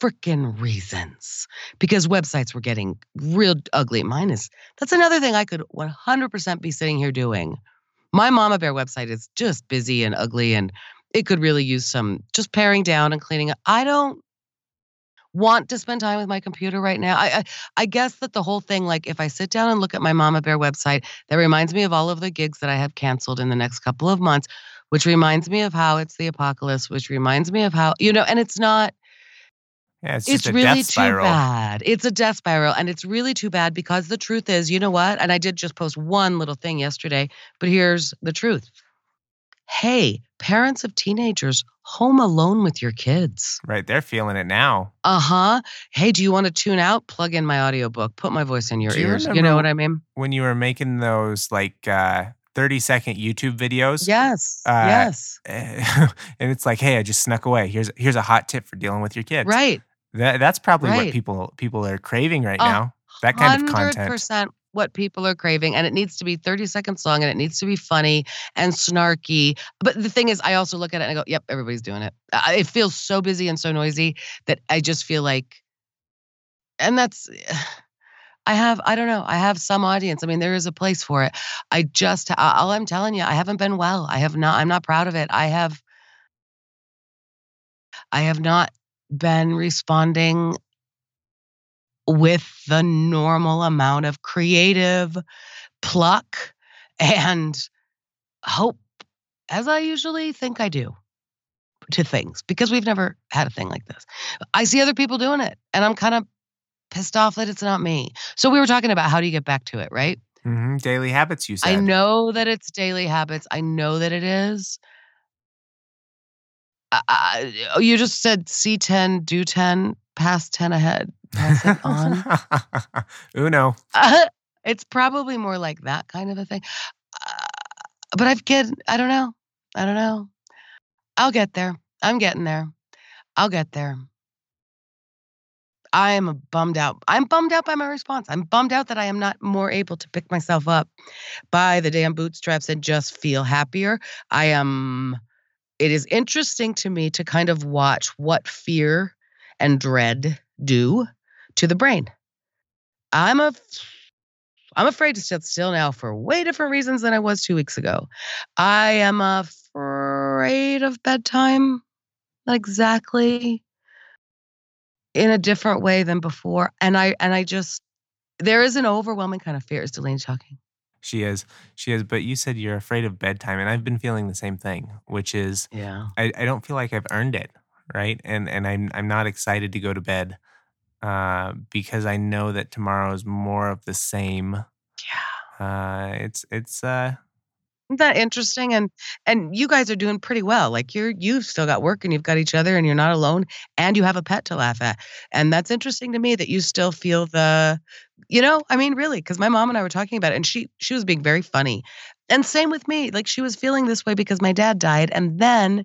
freaking reasons because websites were getting real ugly. Mine is that's another thing I could 100% be sitting here doing. My Mama Bear website is just busy and ugly, and it could really use some just paring down and cleaning up. I don't want to spend time with my computer right now. I, I, I guess that the whole thing, like if I sit down and look at my Mama Bear website, that reminds me of all of the gigs that I have canceled in the next couple of months, which reminds me of how it's the apocalypse, which reminds me of how you know, and it's not yeah, it's, it's really too bad. It's a death spiral. And it's really too bad because the truth is, you know what? And I did just post one little thing yesterday, but here's the truth. Hey, parents of teenagers, home alone with your kids. Right. They're feeling it now. Uh huh. Hey, do you want to tune out? Plug in my audiobook, put my voice in your you ears. You know what I mean? When you were making those like uh, 30 second YouTube videos. Yes. Uh, yes. and it's like, hey, I just snuck away. Here's here's a hot tip for dealing with your kids. Right. That that's probably right. what people people are craving right now. That kind of content. 100% what people are craving and it needs to be 30 seconds long and it needs to be funny and snarky. But the thing is I also look at it and I go, "Yep, everybody's doing it." It feels so busy and so noisy that I just feel like and that's I have, I don't know, I have some audience. I mean, there is a place for it. I just, all I'm telling you, I haven't been well. I have not, I'm not proud of it. I have, I have not been responding with the normal amount of creative pluck and hope as I usually think I do to things because we've never had a thing like this. I see other people doing it and I'm kind of pissed off that it's not me. So we were talking about how do you get back to it, right? Mm-hmm. Daily habits, you said. I know that it's daily habits. I know that it is. Uh, you just said C10, do 10, pass 10 ahead, pass it on. Uno. Uh, it's probably more like that kind of a thing. Uh, but I've get, I don't know. I don't know. I'll get there. I'm getting there. I'll get there. I am bummed out. I'm bummed out by my response. I'm bummed out that I am not more able to pick myself up by the damn bootstraps and just feel happier. I am it is interesting to me to kind of watch what fear and dread do to the brain. I'm a I'm afraid to sit still now for way different reasons than I was two weeks ago. I am afraid of bedtime, not exactly in a different way than before. And I and I just there is an overwhelming kind of fear. Is Delaney talking? She is. She is. But you said you're afraid of bedtime, and I've been feeling the same thing, which is yeah. I, I don't feel like I've earned it, right? And and I'm I'm not excited to go to bed uh, because I know that tomorrow is more of the same. Yeah. Uh, it's it's uh Isn't that interesting? And and you guys are doing pretty well. Like you're you've still got work and you've got each other and you're not alone and you have a pet to laugh at. And that's interesting to me that you still feel the you know, I mean really cuz my mom and I were talking about it and she she was being very funny. And same with me. Like she was feeling this way because my dad died and then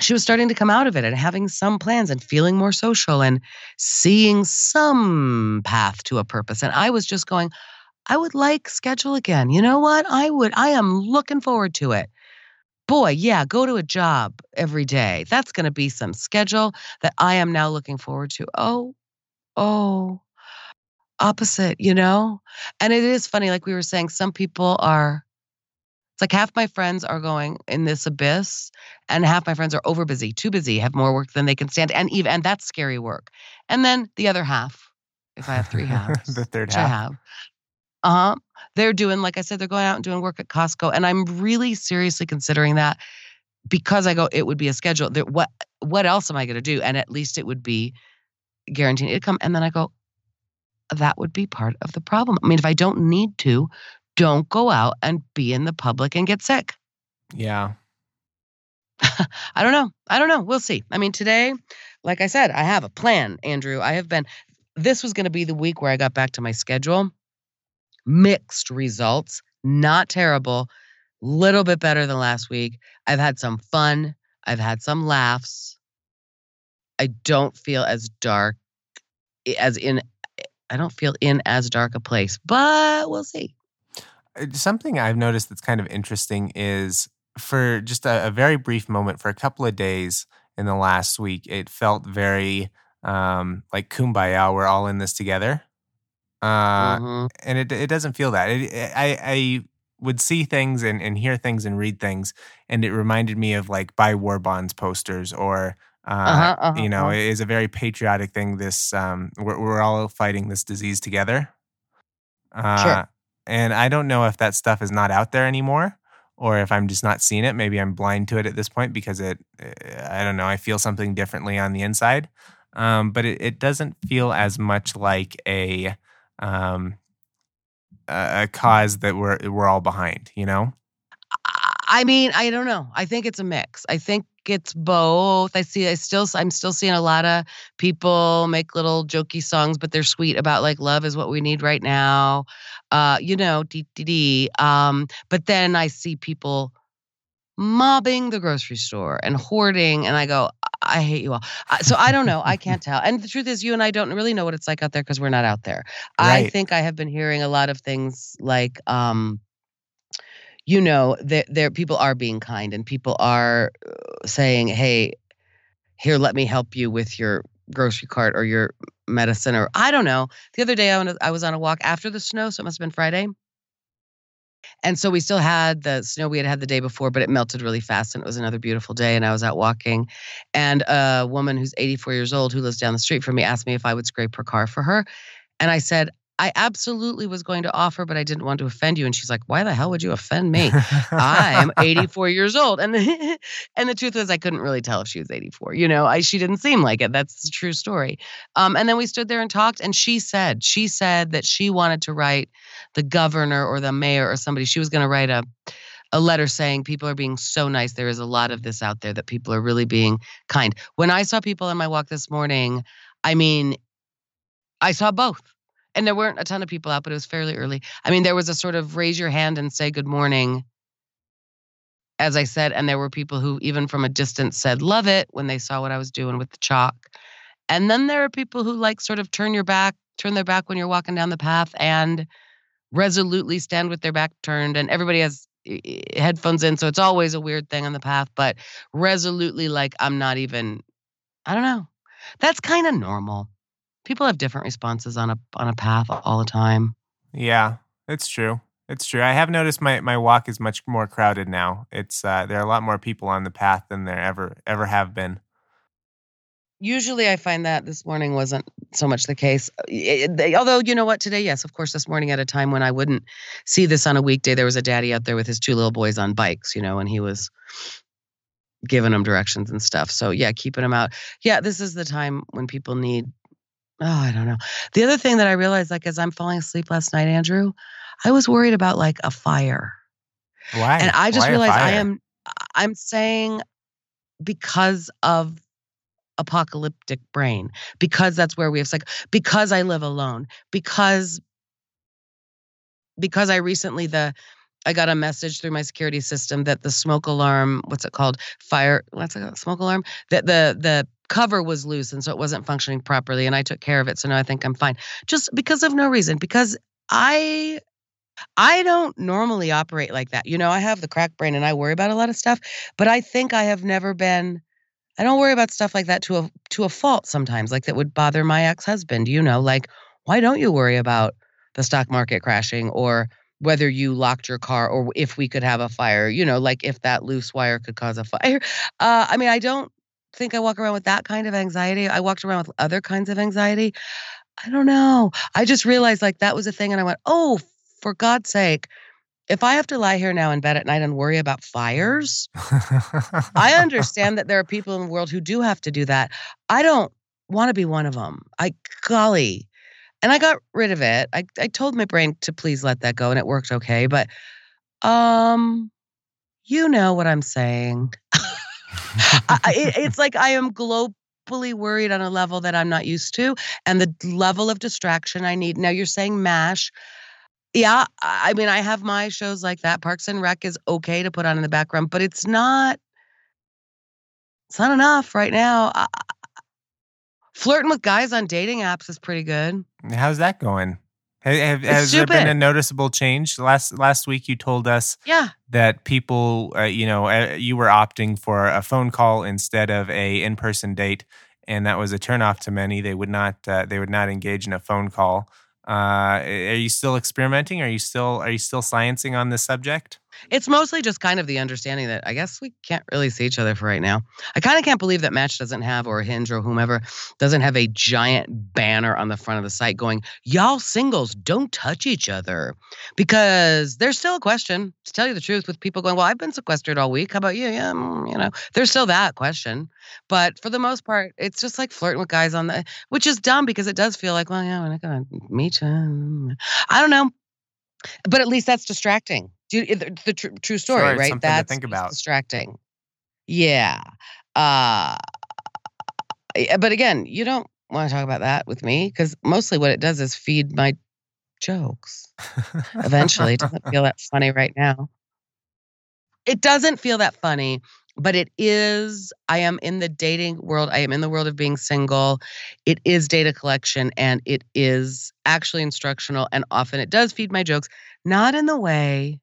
she was starting to come out of it and having some plans and feeling more social and seeing some path to a purpose. And I was just going, I would like schedule again. You know what? I would, I am looking forward to it. Boy, yeah, go to a job every day. That's going to be some schedule that I am now looking forward to. Oh, oh, opposite, you know? And it is funny, like we were saying, some people are, it's like half my friends are going in this abyss, and half my friends are over busy, too busy, have more work than they can stand, and even and that's scary work. And then the other half, if I have three halves, the third which I half. have, uh huh. They're doing, like I said, they're going out and doing work at Costco, and I'm really seriously considering that because I go, it would be a schedule. There, what what else am I going to do? And at least it would be guaranteed income. And then I go, that would be part of the problem. I mean, if I don't need to, don't go out and be in the public and get sick. Yeah. I don't know. I don't know. We'll see. I mean, today, like I said, I have a plan, Andrew. I have been, this was going to be the week where I got back to my schedule. Mixed results, not terrible, little bit better than last week. I've had some fun, I've had some laughs. I don't feel as dark eh, as in, I don't feel in as dark a place, but we'll see. Uh, Something I've noticed that's kind of interesting is for just a, a very brief moment, for a couple of days in the last week, it felt very um, like kumbaya. We're all in this together. Uh, Mhm. and it it doesn't feel that. It, it- I I would see things and, and hear things and read things, and it reminded me of like buy war bonds posters or uh, Uh-huh, uh-huh, you know, uh-huh. it is a very patriotic thing. This um, we're we're all fighting this disease together. Uh, Sure. And I don't know if that stuff is not out there anymore, or if I'm just not seeing it. Maybe I'm blind to it at this point because it. I don't know. I feel something differently on the inside, um, but it, it doesn't feel as much like a um, a a cause that we're we're all behind. You know. I mean, I don't know. I think it's a mix. I think it's both. I see. I still. I'm still seeing a lot of people make little jokey songs, but they're sweet about like love is what we need right now. Uh, you know, dee dee dee. Um, but then I see people mobbing the grocery store and hoarding, and I go, I hate you all. Uh, So I don't know. I can't tell. And the truth is, you and I don't really know what it's like out there because we're not out there. I think I have been hearing a lot of things like. um you know that there people are being kind and people are uh, saying hey here let me help you with your grocery cart or your medicine or i don't know. The other day I was on a walk after the snow so it must have been friday. And so we still had the snow we had had the day before but it melted really fast and it was another beautiful day and i was out walking. And a woman who's 84 years old who lives down the street from me asked me if i would scrape her car for her. And i said i absolutely was going to offer but i didn't want to offend you and she's like why the hell would you offend me I'm 84 years old. And the, and the truth is I couldn't really tell if she was 84. You know, I she didn't seem like it. That's the true story. Um, and then we stood there and talked and she said, she said that she wanted to write the governor or the mayor or somebody. She was going to write a a letter saying people are being so nice. There is a lot of this out there that people are really being kind. When I saw people on my walk this morning, I mean, I saw both. And there weren't a ton of people out, but it was fairly early. I mean, there was a sort of raise your hand and say good morning as I said, and there were people who, even from a distance, said love it when they saw what I was doing with the chalk. And then there are people who like sort of turn your back, turn their back when you're walking down the path and resolutely stand with their back turned. And everybody has eh, eh, headphones in, so it's always a weird thing on the path, but resolutely like, I'm not even, I don't know. That's kind of normal. People have different responses on a on a path all the time. Yeah, it's true. It's true. I have noticed my, my walk is much more crowded now. It's uh, there are a lot more people on the path than there ever ever have been. Usually, I find that this morning wasn't so much the case. It- they- although, you know what, today, yes, of course, this morning at a time when I wouldn't see this on a weekday, there was a daddy out there with his two little boys on bikes, you know, and he was giving them directions and stuff. So, yeah, keeping them out. Yeah, this is the time when people need. Oh, I don't know. The other thing that I realized, like, as I'm falling asleep last night, Andrew, I was worried about like a fire. Why? And I just Why realized I am I'm saying because of apocalyptic brain, because that's where we have like because I live alone, because because I recently the I got a message through my security system that the smoke alarm, what's it called? Fire, what's it called? Smoke alarm? That the the cover was loose and so it wasn't functioning properly and I took care of it. So now I think I'm fine. Just because of no reason. Because I I don't normally operate like that. You know, I have the crack brain and I worry about a lot of stuff, but I think I have never been I don't worry about stuff like that to a to a fault sometimes, like that would bother my ex-husband, you know, like why don't you worry about the stock market crashing or whether you locked your car or if we could have a fire, you know, like if that loose wire could cause a fire. Uh I mean, I don't think I walk around with that kind of anxiety. I walked around with other kinds of anxiety. I don't know. I just realized like that was a thing and I went, "Oh, for God's sake, if I have to lie here now in bed at night and worry about fires, I understand that there are people in the world who do have to do that. I don't want to be one of them. I golly. And I got rid of it. I, I told my brain to please let that go and it worked okay. But um you know what I'm saying. I, it's like I am globally worried on a level that I'm not used to, and the level of distraction I need. Now you're saying Mash. Yeah, I mean I have my shows like that. Parks and Rec is okay to put on in the background, but it's not. It's not enough right now. I- flirting with guys on dating apps is pretty good. How's that going? Have, has there been a noticeable change? Last last week you told us Yeah, that people, uh, you know, uh, you were opting for a phone call instead of a in person date, and that was a turnoff to many. They would not uh, they would not engage in a phone call. Uh, are you still experimenting? Are you still are you still sciencing on this subject? It's mostly just kind of the understanding that I guess we can't really see each other for right now. I kind of can't believe that Match doesn't have, or Hinge, or whomever doesn't have a giant banner on the front of the site going, "Y'all singles don't touch each other," because there's still a question. To tell you the truth, with people going, "Well, I've been sequestered all week. How about you?" Yeah, mm, you know, there's still that question. But for the most part, it's just like flirting with guys on the, which is dumb because it does feel like, well, yeah, we're not gonna meet you. I don't know, but at least that's distracting. Do the, the tr- true story, Sure, right? That's think about. distracting. Yeah. Uh, yeah, but again, you don't want to talk about that with me because mostly what it does is feed my jokes. Eventually, it doesn't feel that funny right now. It doesn't feel that funny, but it is. I am in the dating world. I am in the world of being single. It is data collection and it is actually instructional. And often it does feed my jokes, not in the way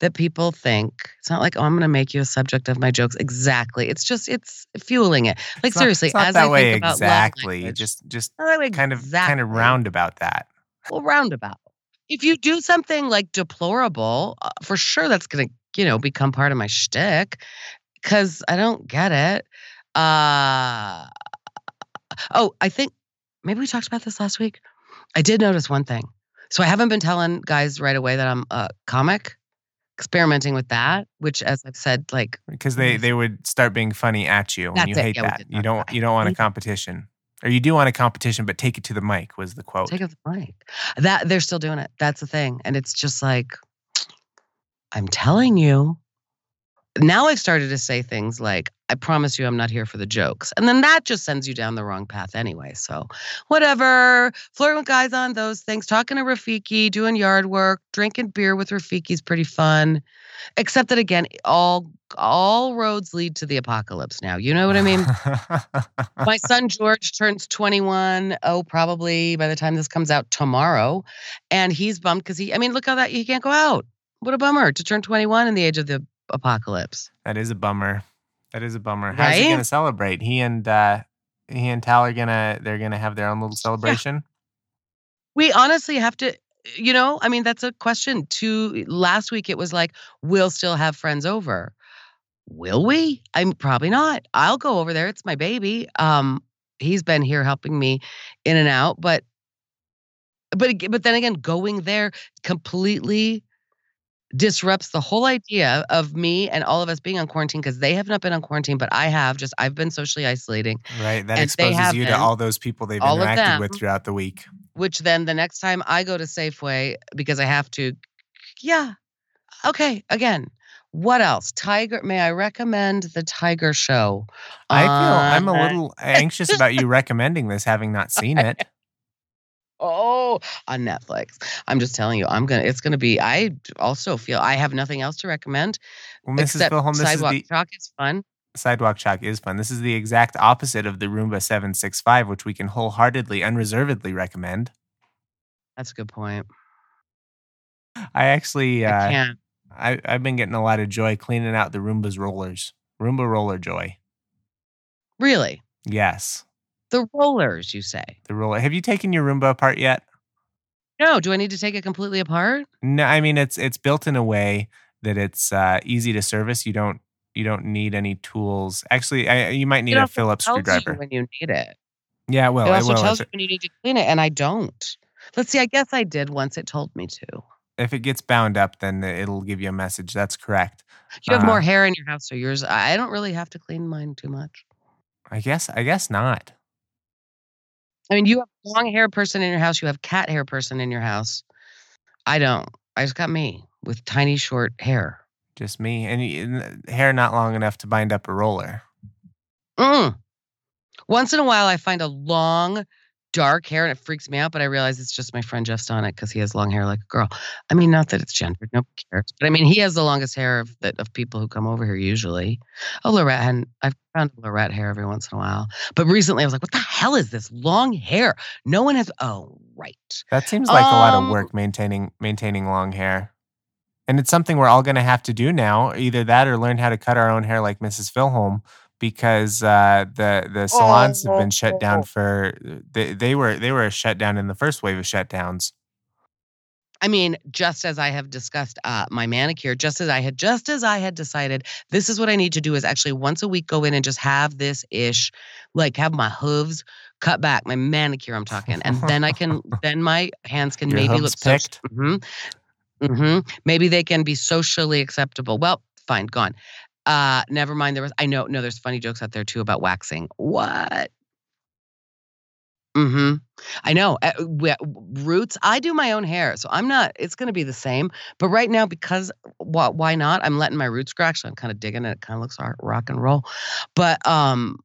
that people think. It's not like, oh, I'm going to make you a subject of my jokes. Exactly. It's just, it's fueling it. Like, It's not- seriously, it's not as that I way think about exactly. language- Just just Not kind of kind of roundabout that. well, roundabout. If you do something like deplorable, uh, for sure that's going to, you know, become part of my shtick because I don't get it. Uh, oh, I think maybe we talked about this last week. I did notice one thing. So I haven't been telling guys right away that I'm a comic, experimenting with that, which, as I've said, like, because they mm. they would start being funny at you and you it. hate Yeah, that you don't you don't want a mm-hmm. competition or you do want a competition but take it to the mic was the quote take it to the mic. That they're still doing it. That's the thing. And it's just like, I'm telling you. Now I've started to say things like, I promise you I'm not here for the jokes. And then that just sends you down the wrong path anyway. So whatever. Flirting with guys on those things, talking to Rafiki, doing yard work, drinking beer with Rafiki is pretty fun. Except that again, all all roads lead to the apocalypse now. You know what I mean? My son George turns 21. Oh, probably by the time this comes out tomorrow. And he's bummed because he, I mean, look how that he can't go out. What a bummer to turn 21 in the age of the apocalypse. that is a bummer that is a bummer how's he going to celebrate he and uh he and Tal are gonna they're gonna have their own little celebration. We honestly have to, you know, I mean, that's a question. To last week, it was like, we'll still have friends over. Will we? I'm probably not. I'll go over there. It's my baby. Um, he's been here helping me in and out, but but but then again, going there completely disrupts the whole idea of me and all of us being on quarantine because they have not been on quarantine, but I have. Just I've been socially isolating. Right. That exposes you to all those people they've interacted with throughout the week. which then the next time I go to Safeway because I have to, yeah, okay, again. What else? Tiger, may I recommend the Tiger Show? I feel I'm a little anxious about you recommending this, having not seen it. Oh, on Netflix. I'm just telling you, I'm gonna. It's gonna be. I also feel I have nothing else to recommend Well, Mrs. except Philholm, this is Sidewalk the Chalk is fun. Sidewalk Chalk is fun. This is the exact opposite of the Roomba 765, which we can wholeheartedly, unreservedly recommend. That's a good point. I actually, I uh, can't. I, I've been getting a lot of joy cleaning out the Roomba's rollers. Roomba roller joy. Really, Yes, the rollers. You say? the roller. Have you taken your Roomba apart yet? No. Do I need to take it completely apart? No, I mean it's it's built in a way that it's uh, easy to service. You don't you don't need any tools. Actually, I, you might need a Phillips tells you screwdriver. when you need it. Yeah, well, it it also will tells you when you need to clean it, and I don't. Let's see. I guess I did once. It told me to. if it gets bound up, then it'll give you a message. That's correct. You have Uh, more hair in your house, so yours. I don't really have to clean mine too much. I guess I guess not. I mean, you have long hair person in your house. You have cat hair person in your house. I don't. I just got me with tiny short hair. Just me and, and hair not long enough to bind up a roller. Mm. Once in a while, I find a long, dark hair, and it freaks me out. But I realize it's just my friend Jeff Stonick because he has long hair like a girl. I mean, not that it's gendered, nobody cares. But I mean, he has the longest hair of that of people who come over here usually. Oh, Lorette, and I've found Lorette hair every once in a while. But recently, I was like, what the hell is this long hair? No one has. Oh, right. That seems like a lot of Um, work maintaining maintaining long hair. And it's something we're all going to have to do now. Either that or learn how to cut our own hair like Mrs. Philholm because uh, the the salons have been shut down for they, they were they were shut down in the first wave of shutdowns. I mean, just as I have discussed uh, my manicure, just as I had, just as I had decided, this is what I need to do is actually once a week go in and just have this ish, like have my hooves cut back, my manicure. I'm talking, and then I can, then my hands can Your maybe look so. picked? hmm hmm Maybe they can be socially acceptable. Well, fine, gone. Uh, never mind. There was, I know, no, there's funny jokes out there too about waxing. What? Mm-hmm. I know. Uh, we- roots. I do my own hair, so I'm not. It's going to be the same. But right now, because why, why not? I'm letting my roots grow. Actually, I'm kind of digging it. It kind of looks rock and roll. But um,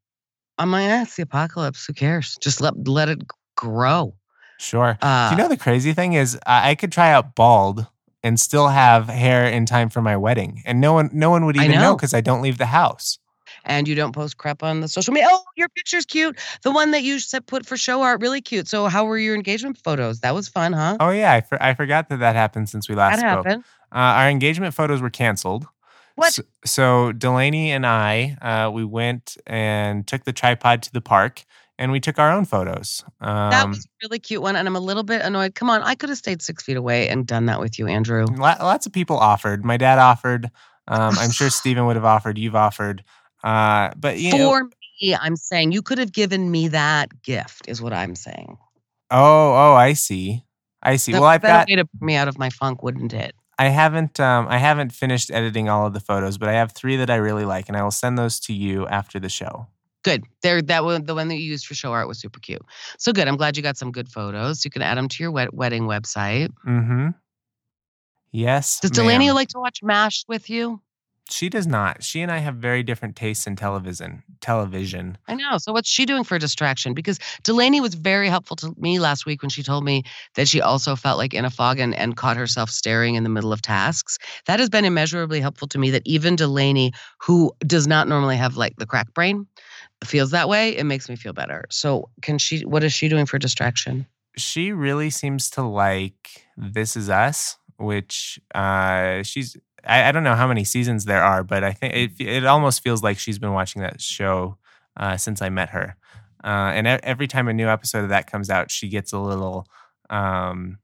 I'm like, eh, it's the apocalypse. Who cares? Just let let it grow. Sure. Uh, Do you know the crazy thing is I I could try out bald and still have hair in time for my wedding, and no one no one would even know know. because I don't leave the house. and you don't post crap on the social media. Oh, your picture's cute. The one that you said put for show art, really cute. So, how were your engagement photos? That was fun, huh? Oh yeah, I, for, I forgot that that happened since we last that spoke. happened. Uh, our engagement photos were canceled. What? So, so Delaney and I, uh, we went and took the tripod to the park, and we took our own photos. Um, that was a really cute one, and I'm a little bit annoyed. Come on, I could have stayed six feet away and done that with you, Andrew. lo- lots of people offered. My dad offered. Um, I'm sure Steven would have offered. You've offered. Uh, but you know, For me, I'm saying you could have given me that gift, is what I'm saying. oh, oh, I see. I see. That Well, I've got. way to put me out of my funk, wouldn't it? I haven't. Um, I haven't finished editing all of the photos, but I have three that I really like, and I will send those to you after the show. Good. There, that one, the one that you used for show art was super cute. So good. I'm glad you got some good photos. You can add them to your wed- wedding website. Mm-hmm. Yes. Does Delaney ma'am. like to watch MASH with you? She does not. She and I have very different tastes in television. Television. I know. So what's she doing for distraction? Because Delaney was very helpful to me last week when she told me that she also felt like in a fog and, and caught herself staring in the middle of tasks. That has been immeasurably helpful to me that even Delaney, who does not normally have like the crack brain, feels that way. It makes me feel better. So can she what is she doing for distraction? She really seems to like This Is Us, which uh, she's. I, I don't know how many seasons there are, but I think it, it almost feels like she's been watching that show uh, since I met her. Uh, and every time a new episode of that comes out, she gets a little, um,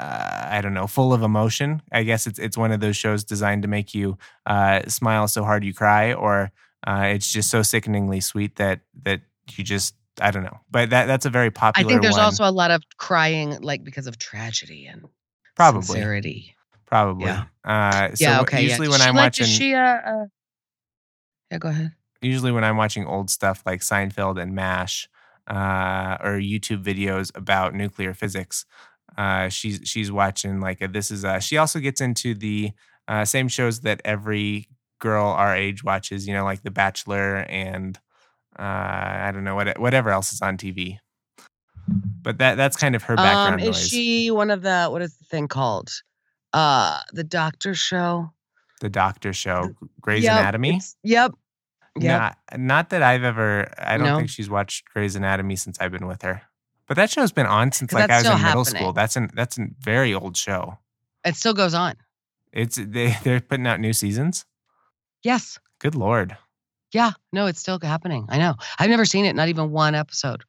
uh, I don't know, full of emotion. I guess it's it's one of those shows designed to make you uh, smile so hard you cry, or uh, it's just so sickeningly sweet that that you just I don't know. But that that's a very popular. I think there's one. also a lot of crying, like because of tragedy and Probably. sincerity. probably. Yeah. Uh, so yeah. Okay. usually yeah. when she I'm like- watching, she, uh, uh, yeah. Go ahead. usually when I'm watching old stuff like Seinfeld and MASH, uh, or YouTube videos about nuclear physics, uh, she's she's watching like a, this is. Uh, she also gets into the uh, same shows that every girl our age watches. You know, like The Bachelor and uh, I don't know what whatever else is on TV. But that that's kind of her background Um, is noise. she one of the what is the thing called? Uh, the Doctor Show. the Doctor Show, Grey's Yep, Anatomy. Yep. Yep. Not, not that I've ever. I don't No? think she's watched Grey's Anatomy since I've been with her. But that show's been on since like I was in still middle school. That's an that's a very old show. It still goes on. It's they they're putting out new seasons. Yes. Good lord. Yeah. No, it's still happening. I know. I've never seen it, not even one episode.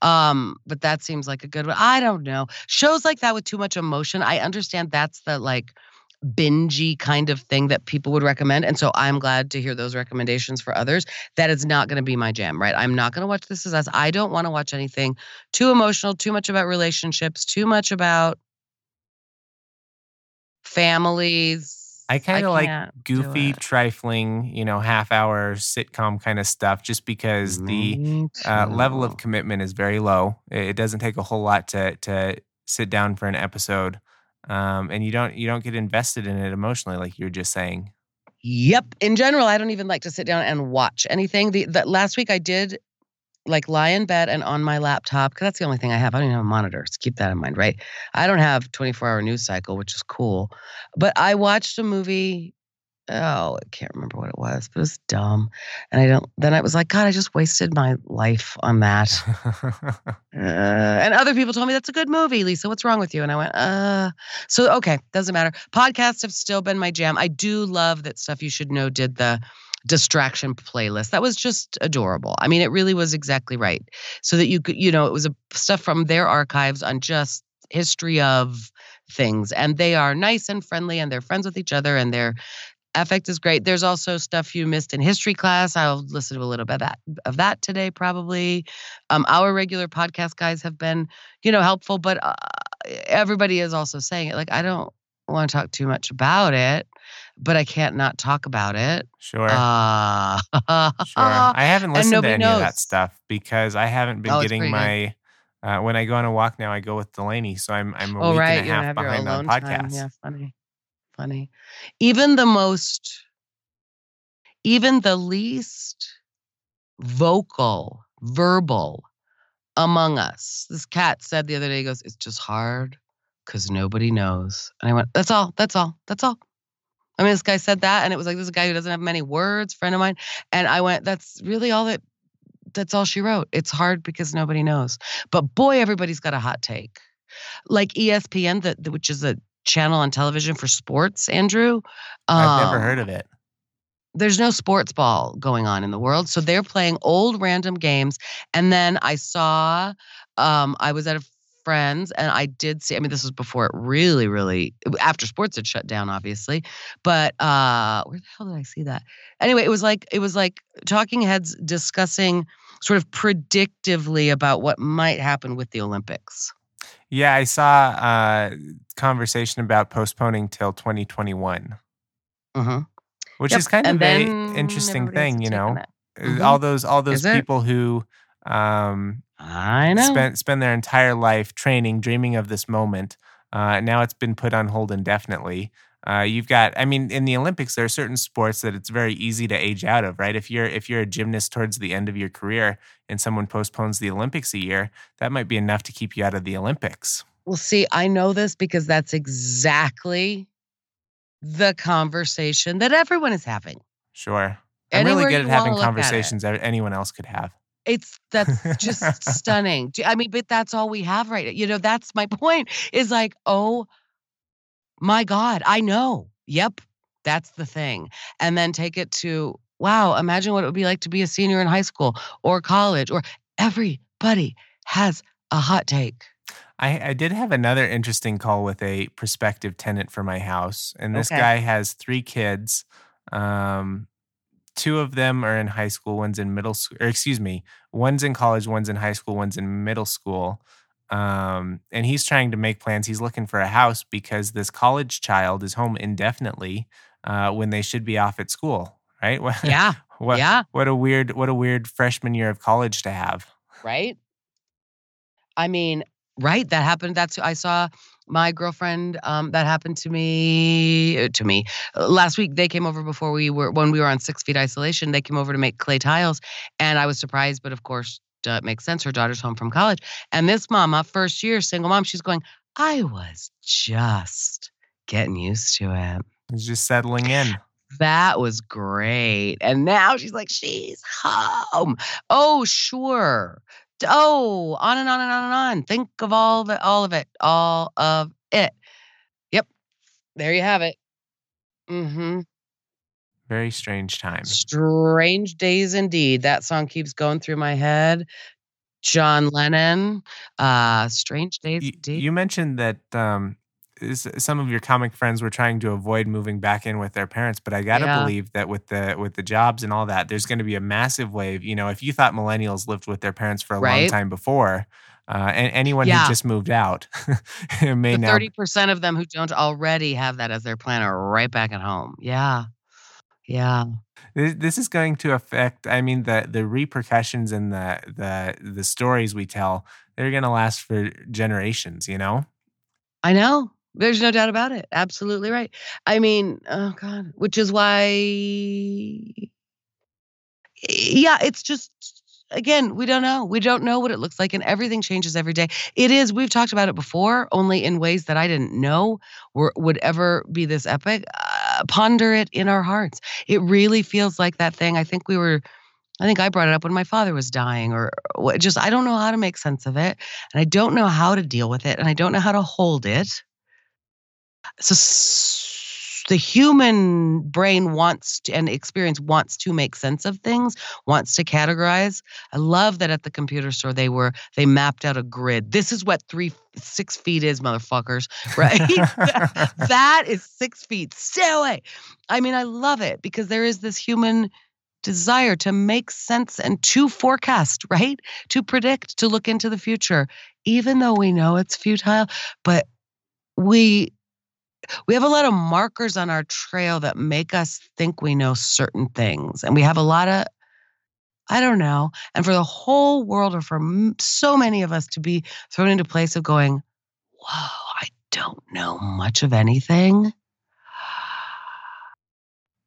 Um, but that seems like a good one. I don't know. Shows like that with too much emotion. I understand that's the like bingey kind of thing that people would recommend. And so I'm glad to hear those recommendations for others. That is not going to be my jam, right? I'm not going to watch This Is Us. I don't want to watch anything too emotional, too much about relationships, too much about families. I kind of like goofy, trifling, you know, half hour sitcom kind of stuff, just because the uh, level of commitment is very low. It, it doesn't take a whole lot to to sit down for an episode, um, and you don't you don't get invested in it emotionally, like you're just saying. Yep. In general, I don't even like to sit down and watch anything. The, the last week I did like lie in bed and on my laptop because that's the only thing I have. I don't even have a monitor. So keep that in mind, right? I don't have 24 hour news cycle, which is cool. But I watched a movie. Oh, I can't remember what it was, but it was dumb. And I don't, then I was like, God, I just wasted my life on that. Uh, and other people told me that's a good movie, Lisa. What's wrong with you? And I went, uh. So okay, doesn't matter. Podcasts have still been my jam. I do love that stuff you should know did the distraction playlist. That was just adorable. I mean, it really was exactly right. So that you could, you know, it was a stuff from their archives on just history of things, and they are nice and friendly, and they're friends with each other, and their affect is great. There's also stuff you missed in history class. I'll listen to a little bit of that of that today, probably. Um, our regular podcast guys have been, you know, helpful, but uh, everybody is also saying it. Like, I don't want to talk too much about it, but I can't not talk about it. sure. Uh, Sure. I haven't listened to any of that stuff because I haven't been Oh, getting my. Uh, when I go on a walk now, I go with Delaney, so I'm I'm a oh, week right. and a half behind on podcasts. time. Yeah, funny. Funny. Even the most, even the least vocal, verbal among us. This cat said the other day, he goes, It's just hard because nobody knows. And I went, That's all. That's all. That's all. I mean, this guy said that, and it was like, This is a guy who doesn't have many words, friend of mine. And I went, That's really all that. That's all she wrote. It's hard because nobody knows. But boy, everybody's got a hot take. Like ESPN, that the, which is a channel on television for sports, Andrew. I've never um, heard of it. there's no sports ball going on in the world. So they're playing old random games. And then I saw, um, I was at a friend's and I did see, I mean, this was before it really, really, after sports had shut down, obviously. But uh, where the hell did I see that? Anyway, it was like, it was like talking heads discussing sort of predictively about what might happen with the Olympics. Yeah, I saw uh conversation about postponing till 2021, hmm which Yep. is kind of and a very interesting thing, you know. Uh, All those all those people who um I know. spend spend their entire life training, dreaming of this moment. Uh, now it's been put on hold indefinitely. Uh, you've got, I mean, in the Olympics, there are certain sports that it's very easy to age out of, right? If you're if you're a gymnast towards the end of your career and someone postpones the Olympics a year, that might be enough to keep you out of the Olympics. Well, see, I know this because that's exactly the conversation that everyone is having. Sure, I'm Anywhere really good at having wanna at conversations that anyone else could have. It's that's just stunning. I mean, but that's all we have right. You know, that's my point. Is like, oh my God, I know. Yep, that's the thing. And then take it to wow. Imagine what it would be like to be a senior in high school or college or Everybody has a hot take. I, I did have another interesting call with a prospective tenant for my house, and this Okay. guy has three kids. Um, two of them are in high school. One's in middle school, or excuse me, one's in college, one's in high school, one's in middle school. Um, and he's trying to make plans. He's looking for a house because this college child is home indefinitely uh, when they should be off at school. Right? Yeah. what, yeah. what a weird, what a weird freshman year of college to have. Right. I mean, right. That happened. That's, I saw my girlfriend, um, that happened to me, uh, to me Uh, last week. They came over before we were, when we were on six feet isolation, they came over to make clay tiles. And I was surprised, but of course, uh, it makes sense. Her daughter's home from college. And this mama, first year single mom, she's going, I was just getting used to it. He's just settling in. That was great. And now she's like, she's home. Oh, sure. Oh, on and on and on and on. Think of all the all of it. All of it. Yep. There you have it. Mm-hmm. Very strange time. Strange days indeed. That song keeps going through my head. John Lennon. Uh Strange Days Y- indeed. You mentioned that um, some of your comic friends were trying to avoid moving back in with their parents, but I gotta Yeah. believe that with the with the jobs and all that, there's going to be a massive wave. You know, if you thought millennials lived with their parents for a long time before, uh, and anyone Yeah. who just moved out may the now. thirty percent of them who don't already have that as their plan are right back at home. Yeah. Yeah. This, this is going to affect. I mean, the the repercussions and the the the stories we tell. They're going to last for generations. You know. I know. There's no doubt about it. Absolutely right. I mean, oh God, which is why, yeah, it's just, again, we don't know. We don't know what it looks like, and everything changes every day. It is, we've talked about it before, only in ways that I didn't know were, would ever be this epic. Uh, ponder it in our hearts. It really feels like that thing. I think we were. I think I brought it up when my father was dying, or just I don't know how to make sense of it, and I don't know how to deal with it, and I don't know how to hold it so the human brain wants to, and experience wants to make sense of things wants to categorize. I love that at the computer store they were they mapped out a grid. This is what three six feet is motherfuckers right? That is six feet. Stay away i mean i love it because there is this human desire to make sense and to forecast right? To predict to look into the future even though we know it's futile but we we have a lot of markers on our trail that make us think we know certain things and we have a lot of i don't know and for the whole world or for so many of us to be thrown into place of going whoa i don't know much of anything.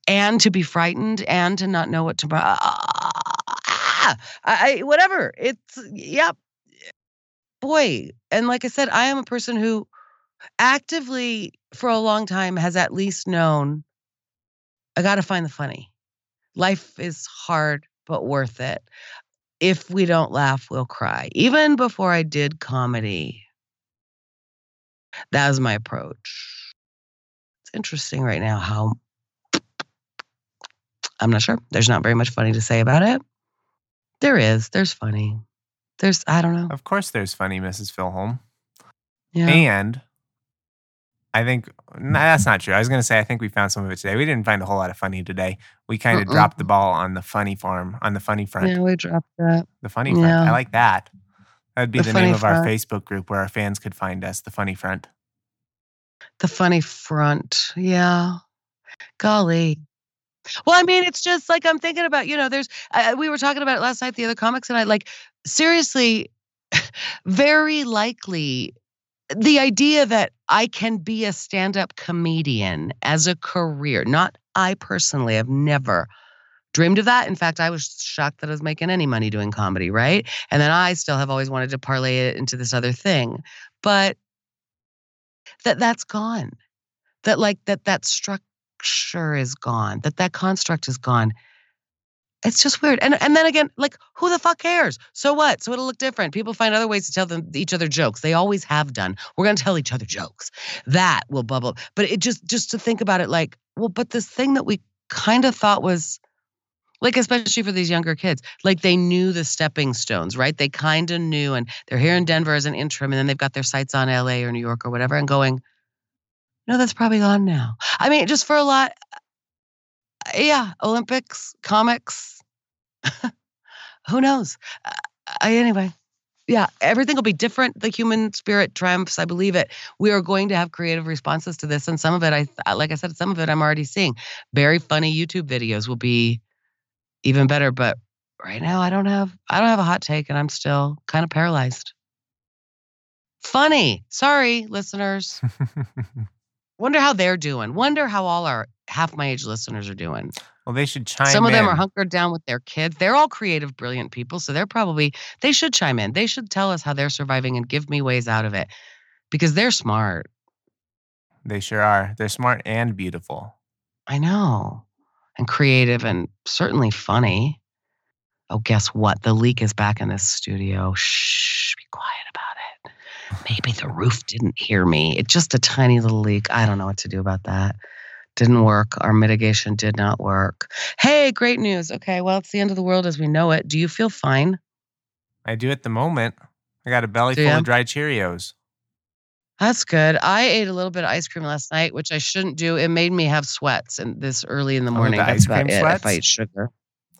And to be frightened and to not know what to ah, I, whatever it's yep. Boy and like i said i am a person who actively for a long time has at least known I got to find the funny. Life is hard, but worth it. If we don't laugh, we'll cry. Even before I did comedy, that was my approach. It's interesting right now how I'm not sure. There's not very much funny to say about it. There is. There's funny. There's, I don't know. Of course, there's funny, Mrs. Philholm. Yeah. And I think no, that's not true. I was going to say I think we found some of it today. We didn't find a whole lot of funny today. We kind of Mm-mm. dropped the ball on the funny farm, on the funny front. yeah, we dropped that. The funny front. Yeah. I like that. That'd be The the, name of our. Facebook group where our fans could find us. The funny front. The funny front. Yeah. Golly. Well, I mean, it's just like I'm thinking about, you know, there's, uh, we were talking about it last night, the other comics, and I like, seriously, very likely the idea that I can be a stand up comedian as a career, not I personally, have never dreamed of that. In fact, I was shocked that I was making any money doing comedy, right? And then I still have always wanted to parlay it into this other thing. But that that's gone. That like that that structure is gone. That that construct is gone. It's just weird. And and then again, like who the fuck cares? So what? So it'll look different. People find other ways to tell them each other jokes. They always have done. We're gonna tell each other jokes. That will bubble. But it just just to think about it like, well, but this thing that we kind of thought was Like, especially for these younger kids, like they knew the stepping stones, right? They kind of knew, and they're here in Denver as an interim, and then they've got their sights on LA or New York or whatever, and going, no, that's probably gone now. I mean, just for a lot, yeah, Olympics, comics, who knows? Uh, I, anyway, yeah, everything will be different. The human spirit triumphs. I believe it. We are going to have creative responses to this, and some of it, I like I said, some of it I'm already seeing. Very funny YouTube videos will be even better. But right now, I don't have I don't have a hot take, and I'm still kind of paralyzed. Funny. Sorry, listeners. Wonder how they're doing. Wonder how all our half my age listeners are doing. Well, they should chime in. Some of them in. are hunkered down with their kids. They're all creative, brilliant people. So they're probably, they should chime in. They should tell us how they're surviving and give me ways out of it because they're smart. They sure are. They're smart and beautiful. I know. And creative and certainly funny. Oh, guess what? The leak is back in this studio. Shh, be quiet. Maybe the roof didn't hear me. It's just a tiny little leak. I don't know what to do about that. Didn't work. Our mitigation did not work. Hey, great news. Okay, well, it's the end of the world as we know it. Do you feel fine? I do at the moment. I got a belly Do full of dry Cheerios. That's good. I ate a little bit of ice cream last night, which I shouldn't do. It made me have sweats and this early in the Oh, the morning. That's ice about cream it. If? I eat sugar.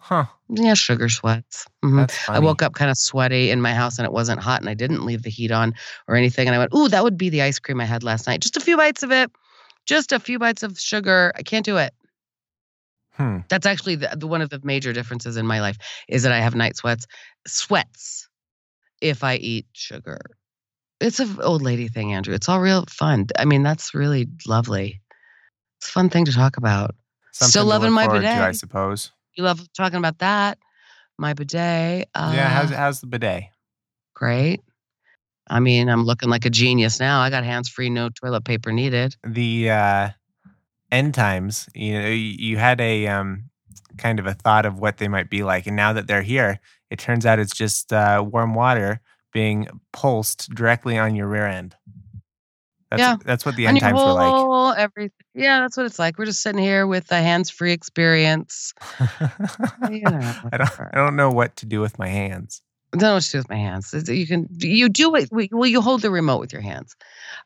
Huh. Yeah, sugar sweats. Mhm. I woke up kind of sweaty in my house and it wasn't hot and I didn't leave the heat on or anything. And I went, ooh, that would be the ice cream I had last night. Just a few bites of it. Just a few bites of sugar. I can't do it. Hmm. That's actually the, the one of the major differences in my life is that I have night sweats. Sweats if I eat sugar. It's an old lady thing, Andrew. It's all real fun. I mean, that's really lovely. It's a fun thing to talk about. Something Still loving my forward to, I suppose. You love talking about that. My bidet. Uh, yeah. How's how's the bidet? great. I mean, I'm looking like a genius now. I got hands free, no toilet paper needed. The uh, end times. You know, you, you had a um, kind of a thought of what they might be like, and now that they're here, it turns out it's just uh, warm water being pulsed directly on your rear end. That's, Yeah. that's what the end times were like. everything. Yeah, that's what it's like. We're just sitting here with a hands free experience. You know, I don't I don't know what to do with my hands. I don't know what to do with my hands. You can you do it. Well, you hold the remote with your hands.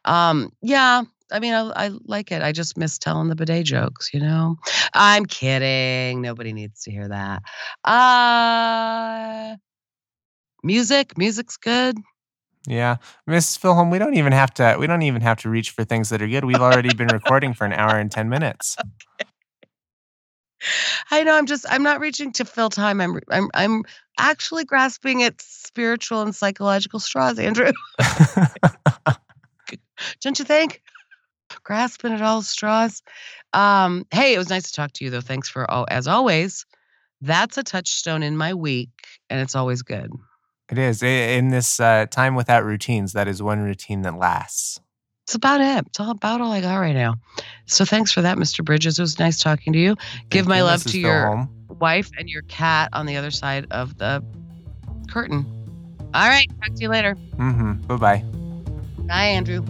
Um, yeah. I mean, I, I like it. I just miss telling the bidet jokes. You know, I'm kidding. Nobody needs to hear that. Uh, music. Music's good. Yeah, Mrs. Philholm, we don't even have to we don't even have to reach for things that are good. We've already been recording for an hour and 10 minutes. I know. I'm just. I'm not reaching to fill time. I'm. I'm. I'm actually grasping at spiritual and psychological straws, Andrew. Don't you think? Grasping at all straws. Um, hey, it was nice to talk to you, though. Thanks for all, as always. That's a touchstone in my week, and it's always good. It is in this uh, time without routines. That is one routine that lasts. It's about it. It's all about all I got right now. So thanks for that, Mr. Bridges. It was nice talking to you. Give my you, love Mrs. to your Philholm. wife and your cat on the other side of the curtain. All right. Talk to you later. Mm-hmm. Bye bye. Bye, Andrew.